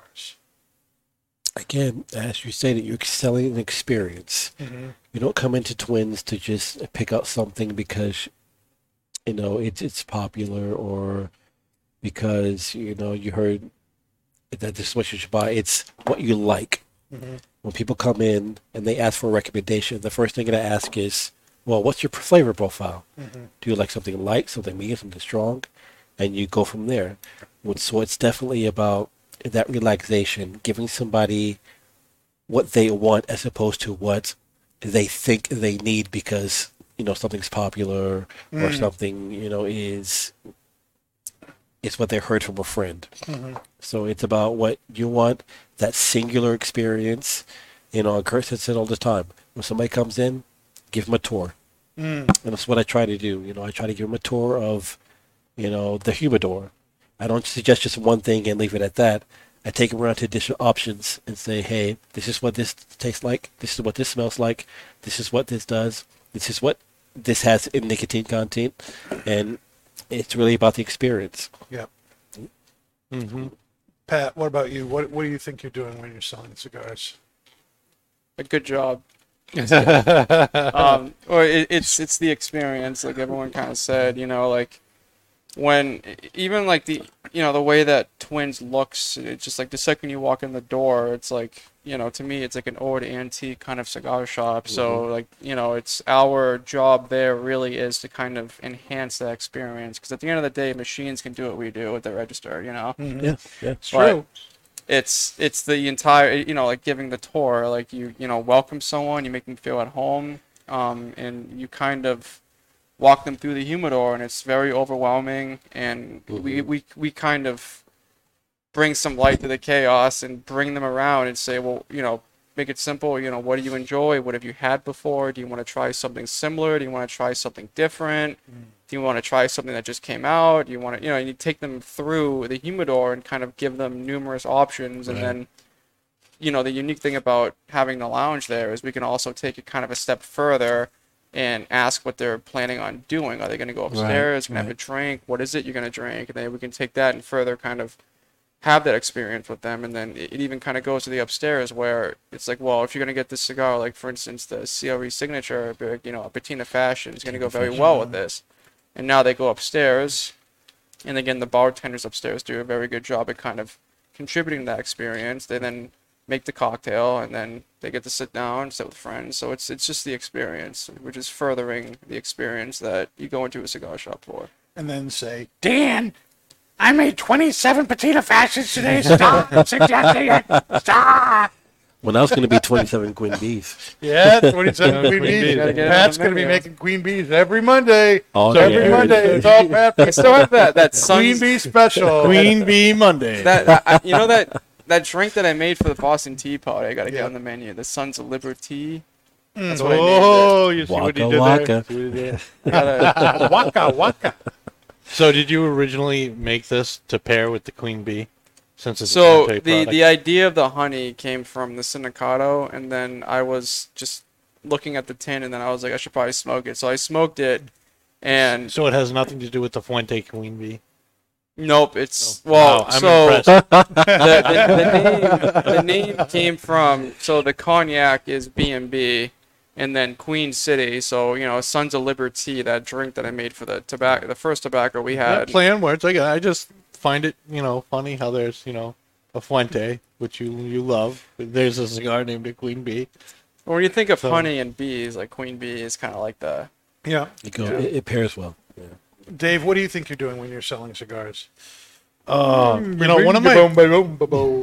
Again, as you stated, you're selling an experience. Mm-hmm. You don't come into Twins to just pick up something because you know it's it's popular or because you know you heard that this is what you should buy. It's what you like. Mm-hmm. When people come in and they ask for a recommendation, the first thing they ask is, "Well, what's your flavor profile? Mm-hmm. Do you like something light, something medium, something strong?" And you go from there. So it's definitely about that relaxation, giving somebody what they want as opposed to what they think they need because you know something's popular or mm. something you know is is what they heard from a friend. Mm-hmm. So it's about what you want that singular experience. You know, Kurt says it all the time. When somebody comes in, give them a tour, mm. and that's what I try to do. You know, I try to give them a tour of you know the humidor. I don't suggest just one thing and leave it at that. I take them around to additional options and say, hey, this is what this tastes like. This is what this smells like. This is what this does. This is what this has in nicotine content. And it's really about the experience. yeah Mm-hmm. pat what about you what what do you think you're doing when you're selling cigars a good job. (laughs) um, or it, it's it's the experience, like everyone kind of said. You know, like when even like the you know the way that Twins looks, it's just like the second you walk in the door, it's like you know to me it's like an old antique kind of cigar shop. So like you know it's our job there really is to kind of enhance that experience because at the end of the day, machines can do what we do with the register. You know Yeah, yeah. it's true it's it's the entire you know like giving the tour like you you know welcome someone you make them feel at home um, and you kind of walk them through the humidor and it's very overwhelming and we, mm-hmm. we we kind of bring some light to the chaos and bring them around and say well you know make it simple you know what do you enjoy? What have you had before? Do you want to try something similar? Do you want to try something different? Mm. Do you want to try something that just came out? Do you want to you know you take them through the humidor and kind of give them numerous options and then you know the unique thing about having the lounge there is we can also take it kind of a step further and ask what they're planning on doing. Are they going to go upstairs going to have a drink? What is it you're going to drink? And then we can take that and further kind of have that experience with them. And then it, even kind of goes to the upstairs where it's like well if you're going to get this cigar like for instance the CLE signature you know a patina fashion is going to go very well with this. And now they go upstairs. And again the bartenders upstairs do a very good job at kind of contributing to that experience. They then make the cocktail, and then they get to sit down, and sit with friends. So it's it's just the experience, which is furthering the experience that you go into a cigar shop for. And then say, Dan, I made 27 potato fashions today. Stop (laughs) suggesting it. Stop. Well, now it's going to be 27 Queen Bees. Yeah, 27 queen bees. Gotta Pat's going to be making queen bees every Monday. Oh, So every yeah. Monday, it's all Pat. (laughs) I still have that that Queen bee special. Queen Bee Monday. that I, you know that that drink that I made for the Boston Tea Party. I gotta get on the menu. The Sons of Liberty. Mm. That's what I named Oh, you see what Waka he did waka. there? See what he did? it. (laughs) Gotta- (laughs) waka waka. So, did you originally make this to pair with the Queen Bee? Since it's so a the product? the idea of the honey came from the Sindicato, and then I was just looking at the tin, and then I was like, I should probably smoke it. So I smoked it, and so it has nothing to do with the Fuente Queen Bee. Nope, it's well. Wow, I'm so (laughs) the, the, (laughs) the name the name came from so the cognac is B and B, and then Queen City. So you know, Sons of Liberty, that drink that I made for the tobacco, the first tobacco we had. play on words. I. I just find it, you know, funny how there's, you know, a Fuente, which you you love. There's a cigar named a Queen Bee. When you think of So- honey and bees, like Queen Bee is kind of like the Yeah. It, go, it, it pairs well. Dave, what do you think you're doing when you're selling cigars? Uh, you know, one of my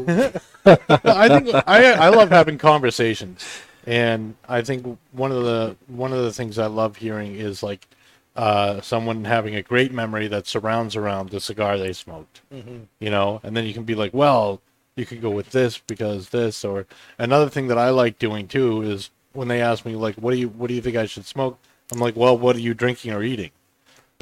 (laughs) I think I I love having conversations, and I think one of the one of the things I love hearing is like uh, someone having a great memory that surrounds around the cigar they smoked. You know, and then you can be like, well, you could go with this because this, or another thing that I like doing too is when they ask me like, what do you what do you think I should smoke? I'm like, well, what are you drinking or eating?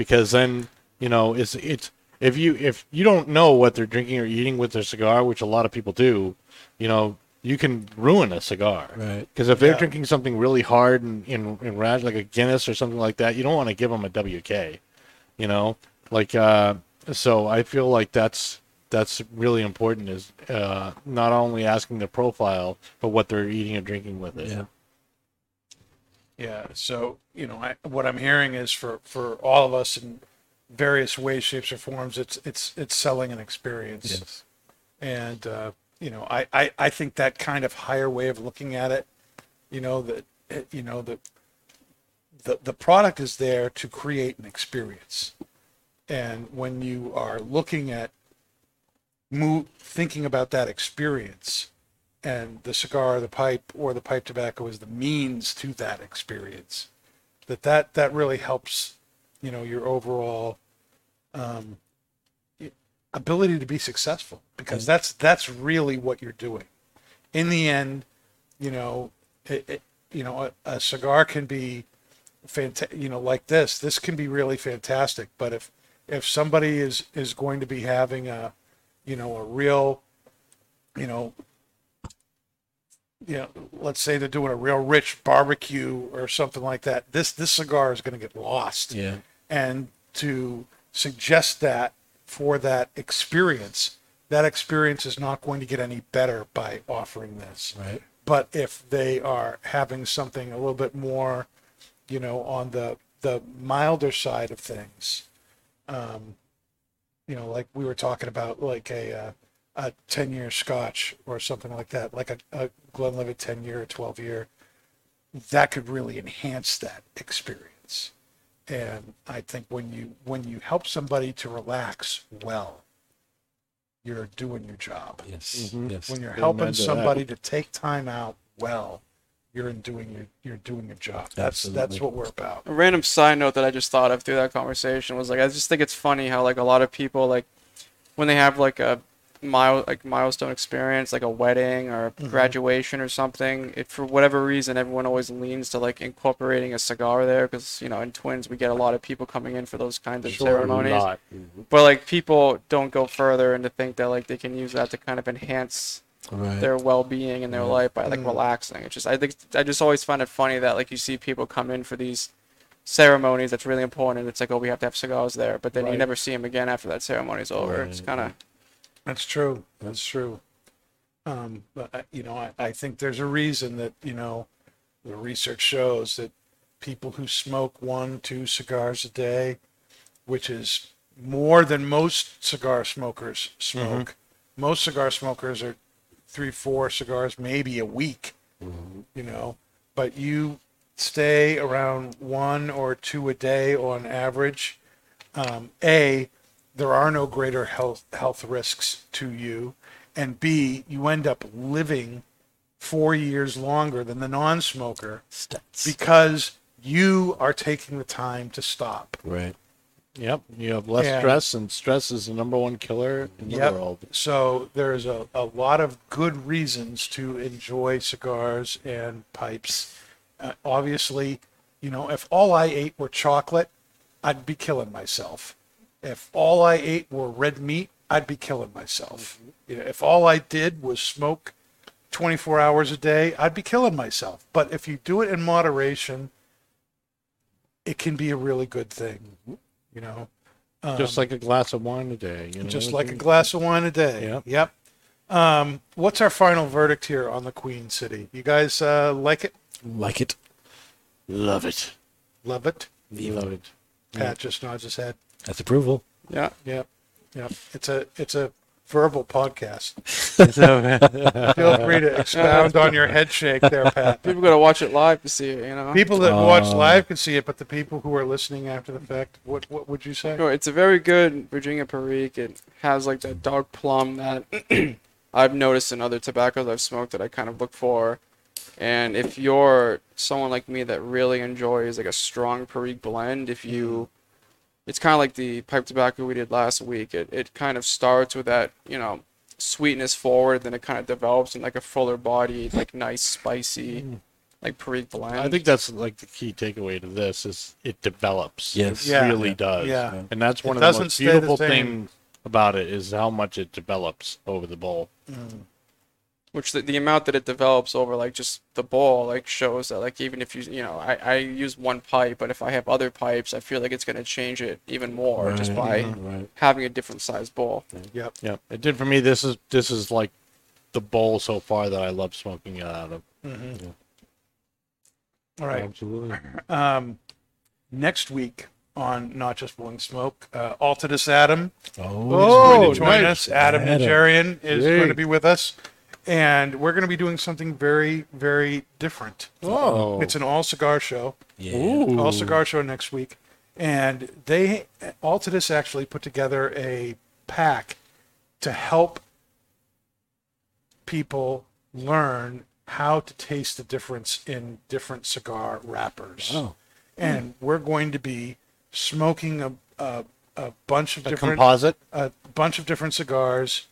Because then you know it's it's if you if you don't know what they're drinking or eating with their cigar, which a lot of people do, you know, you can ruin a cigar. Right. Because if they're Yeah. drinking something really hard and in in rad like a Guinness or something like that, you don't want to give them a WK. You know, like uh, so I feel like that's that's really important is uh, not only asking the profile but what they're eating and drinking with it. Yeah. Yeah. So you know, I, what I'm hearing is for for all of us in various ways, shapes, or forms, it's it's it's selling an experience. Yes. And uh, you know, I, I I think that kind of higher way of looking at it, you know, that eh, you know the the the product is there to create an experience, and when you are looking at move thinking about that experience and the cigar the pipe or the pipe tobacco is the means to that experience that that that really helps you know your overall um ability to be successful because that's that's really what you're doing. In the end you know it, it, you know a, a cigar can be fantastic you know like this this can be really fantastic but if if somebody is is going to be having a you know a real you know you know let's say they're doing a real rich barbecue or something like that this this cigar is going to get lost Yeah. and to suggest that for that experience that experience is not going to get any better by offering this Right. but if they are having something a little bit more you know on the the milder side of things um you know like we were talking about like a uh, a 10 year scotch or something like that like a, a glenlivet 10 year or 12 year that could really enhance that experience and i think when you when you help somebody to relax well you're doing your job Yes. Mhm. Yes. when you're Amen helping to that. somebody to take time out well you're in doing your you're doing your job that's that's what we're about A random side note that I just thought of through that conversation was like I just think it's funny how like a lot of people like when they have like a mile like milestone experience like a wedding or Mm-hmm. graduation or something if for whatever reason everyone always leans to like incorporating a cigar there because you know in twins we get a lot of people coming in for those kinds of ceremonies Lot. but like people don't go further and to think that like they can use that to kind of enhance Right. their well-being in their life by like Mm. relaxing. It's just I think I just always find it funny that like you see people come in for these ceremonies that's really important. and It's like oh we have to have cigars there, but then you never see them again after that ceremony's over. It's kind of That's true. That's true. Um, but you know, I, I think there's a reason that you know the research shows that people who smoke one, two cigars a day, which is more than most cigar smokers smoke. Most cigar smokers are three, four cigars, maybe a week, you know, but you stay around one or two a day on average. Um, a, there are no greater health health risks to you, and B, you end up living four years longer than the non-smoker Stats. because you are taking the time to stop. right. Yep. You have less Yeah. stress, and stress is the number one killer in the Yep. world. So there's a, a lot of good reasons to enjoy cigars and pipes. Uh, obviously, you know, if all I ate were chocolate, I'd be killing myself. If all I ate were red meat, I'd be killing myself. You know, if all I did was smoke 24 hours a day, I'd be killing myself. But if you do it in moderation, it can be a really good thing. You know, just like a glass of wine a day. You know, just like a glass of wine a day. Yep. Yep. Um, what's our final verdict here on the Queen City? You guys uh, like it? Like it. Love it. Love it? Love it. Pat just nods his head. That's approval. Yeah. yeah, Yep. It's a it's a verbal (laughs) podcast. Feel free to expound on your head shake there, Pat. People gotta watch it live to see it. You know. People that watch Oh. live can see it, but the people who are listening after the fact, what what would you say? Sure, it's a very good Virginia Perique. It has like that dark plum that (clears throat) I've noticed in other tobaccos I've smoked that I kind of look for. And if you're someone like me that really enjoys like a strong Perique blend, if you, it's kind of like the pipe tobacco we did last week. It it kind of starts with that you know sweetness forward, then it kind of develops in like a fuller body, like nice spicy, mm. like Perique blend. I think that's like the key takeaway to this is it develops. Yes. It Yeah. really does. Yeah. And that's It one of the most stay the beautiful same. things about it is how much it develops over the bowl. Mm. Which the, the amount that it develops over like just the bowl like shows that like even if you you know I, I use one pipe but if i have other pipes i feel like it's going to change it even more just by Right. having a different size bowl Yep. Yeah. It did for me. This is this is like the bowl so far that I love smoking it out of. All right. Absolutely. (laughs) Um, next week on Not Just Blowing Smoke, uh, Altadis Adam Oh, is going Oh, to join nice. us. Adam Adam. Nigerian is Yay. going to be with us. And we're going to be doing something very, very different. Oh. It's an all cigar show. yeah. Ooh. All cigar show next week. And they, Altadis actually put together a pack to help people learn how to taste the difference in different cigar wrappers. Oh. And we're going to be smoking a, a, a bunch of A different composite. a bunch of different cigars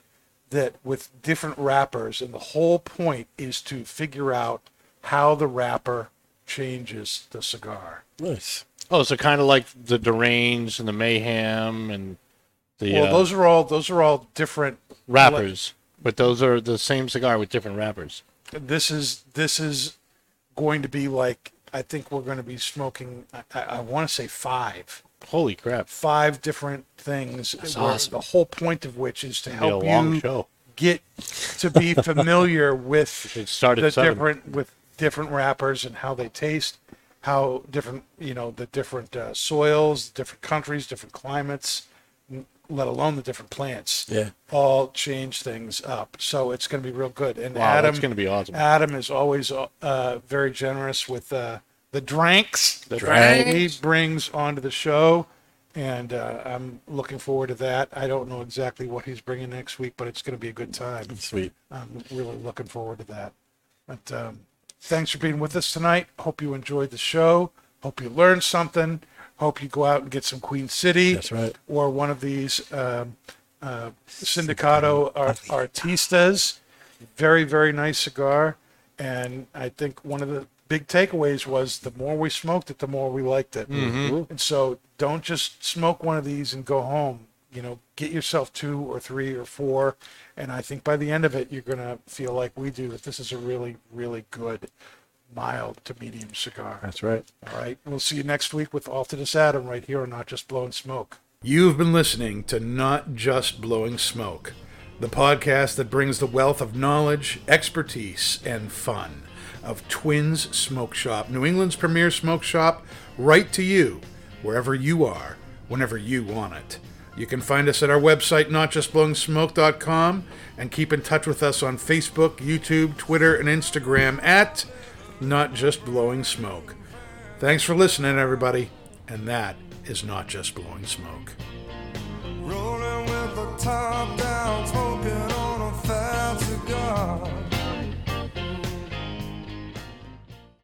that with different wrappers and the whole point is to figure out how the wrapper changes the cigar. Nice. Oh, so kind of like the deranged and the mayhem and the well, uh, those are all those are all different wrappers, but those are the same cigar with different wrappers. This is this is going to be like I think we're going to be smoking. I, I, I want to say five, Holy crap! five different things. awesome. The whole point of which is to help you show. get to be (laughs) familiar with the seven. different with different wrappers and how they taste, how different you know the different uh, soils, different countries, different climates, let alone the different plants. Yeah. all change things up. So it's going to be real good. And Wow, Adam, that's going to be awesome. Adam is always uh, very generous with uh, the drinks The that he brings onto the show. And uh, I'm looking forward to that. I don't know exactly what he's bringing next week, but it's going to be a good time. Sweet. I'm really looking forward to that. But um, thanks for being with us tonight. Hope you enjoyed the show. Hope you learned something. Hope you go out and get some Queen City That's right. or one of these um, uh, Sindicato Ar- Artistas. Very, very nice cigar. And I think one of the big takeaways was the more we smoked it, the more we liked it. Mm-hmm. Mm-hmm. And so don't just smoke one of these and go home. You know, get yourself two or three or four. And I think by the end of it, you're going to feel like we do that this is a really, really good mild to medium cigar. That's right. All right. We'll see you next week with Altadis Adam right here on Not Just Blowing Smoke. You've been listening to Not Just Blowing Smoke, the podcast that brings the wealth of knowledge, expertise, and fun of Twins Smoke Shop, New England's premier smoke shop, right to you, wherever you are, whenever you want it. You can find us at our website, notjustblowingsmoke.com, and keep in touch with us on Facebook, YouTube, Twitter, and Instagram at Not Just Blowing Smoke. Thanks for listening, everybody. And that is Not Just Blowing Smoke. Rolling with the top down,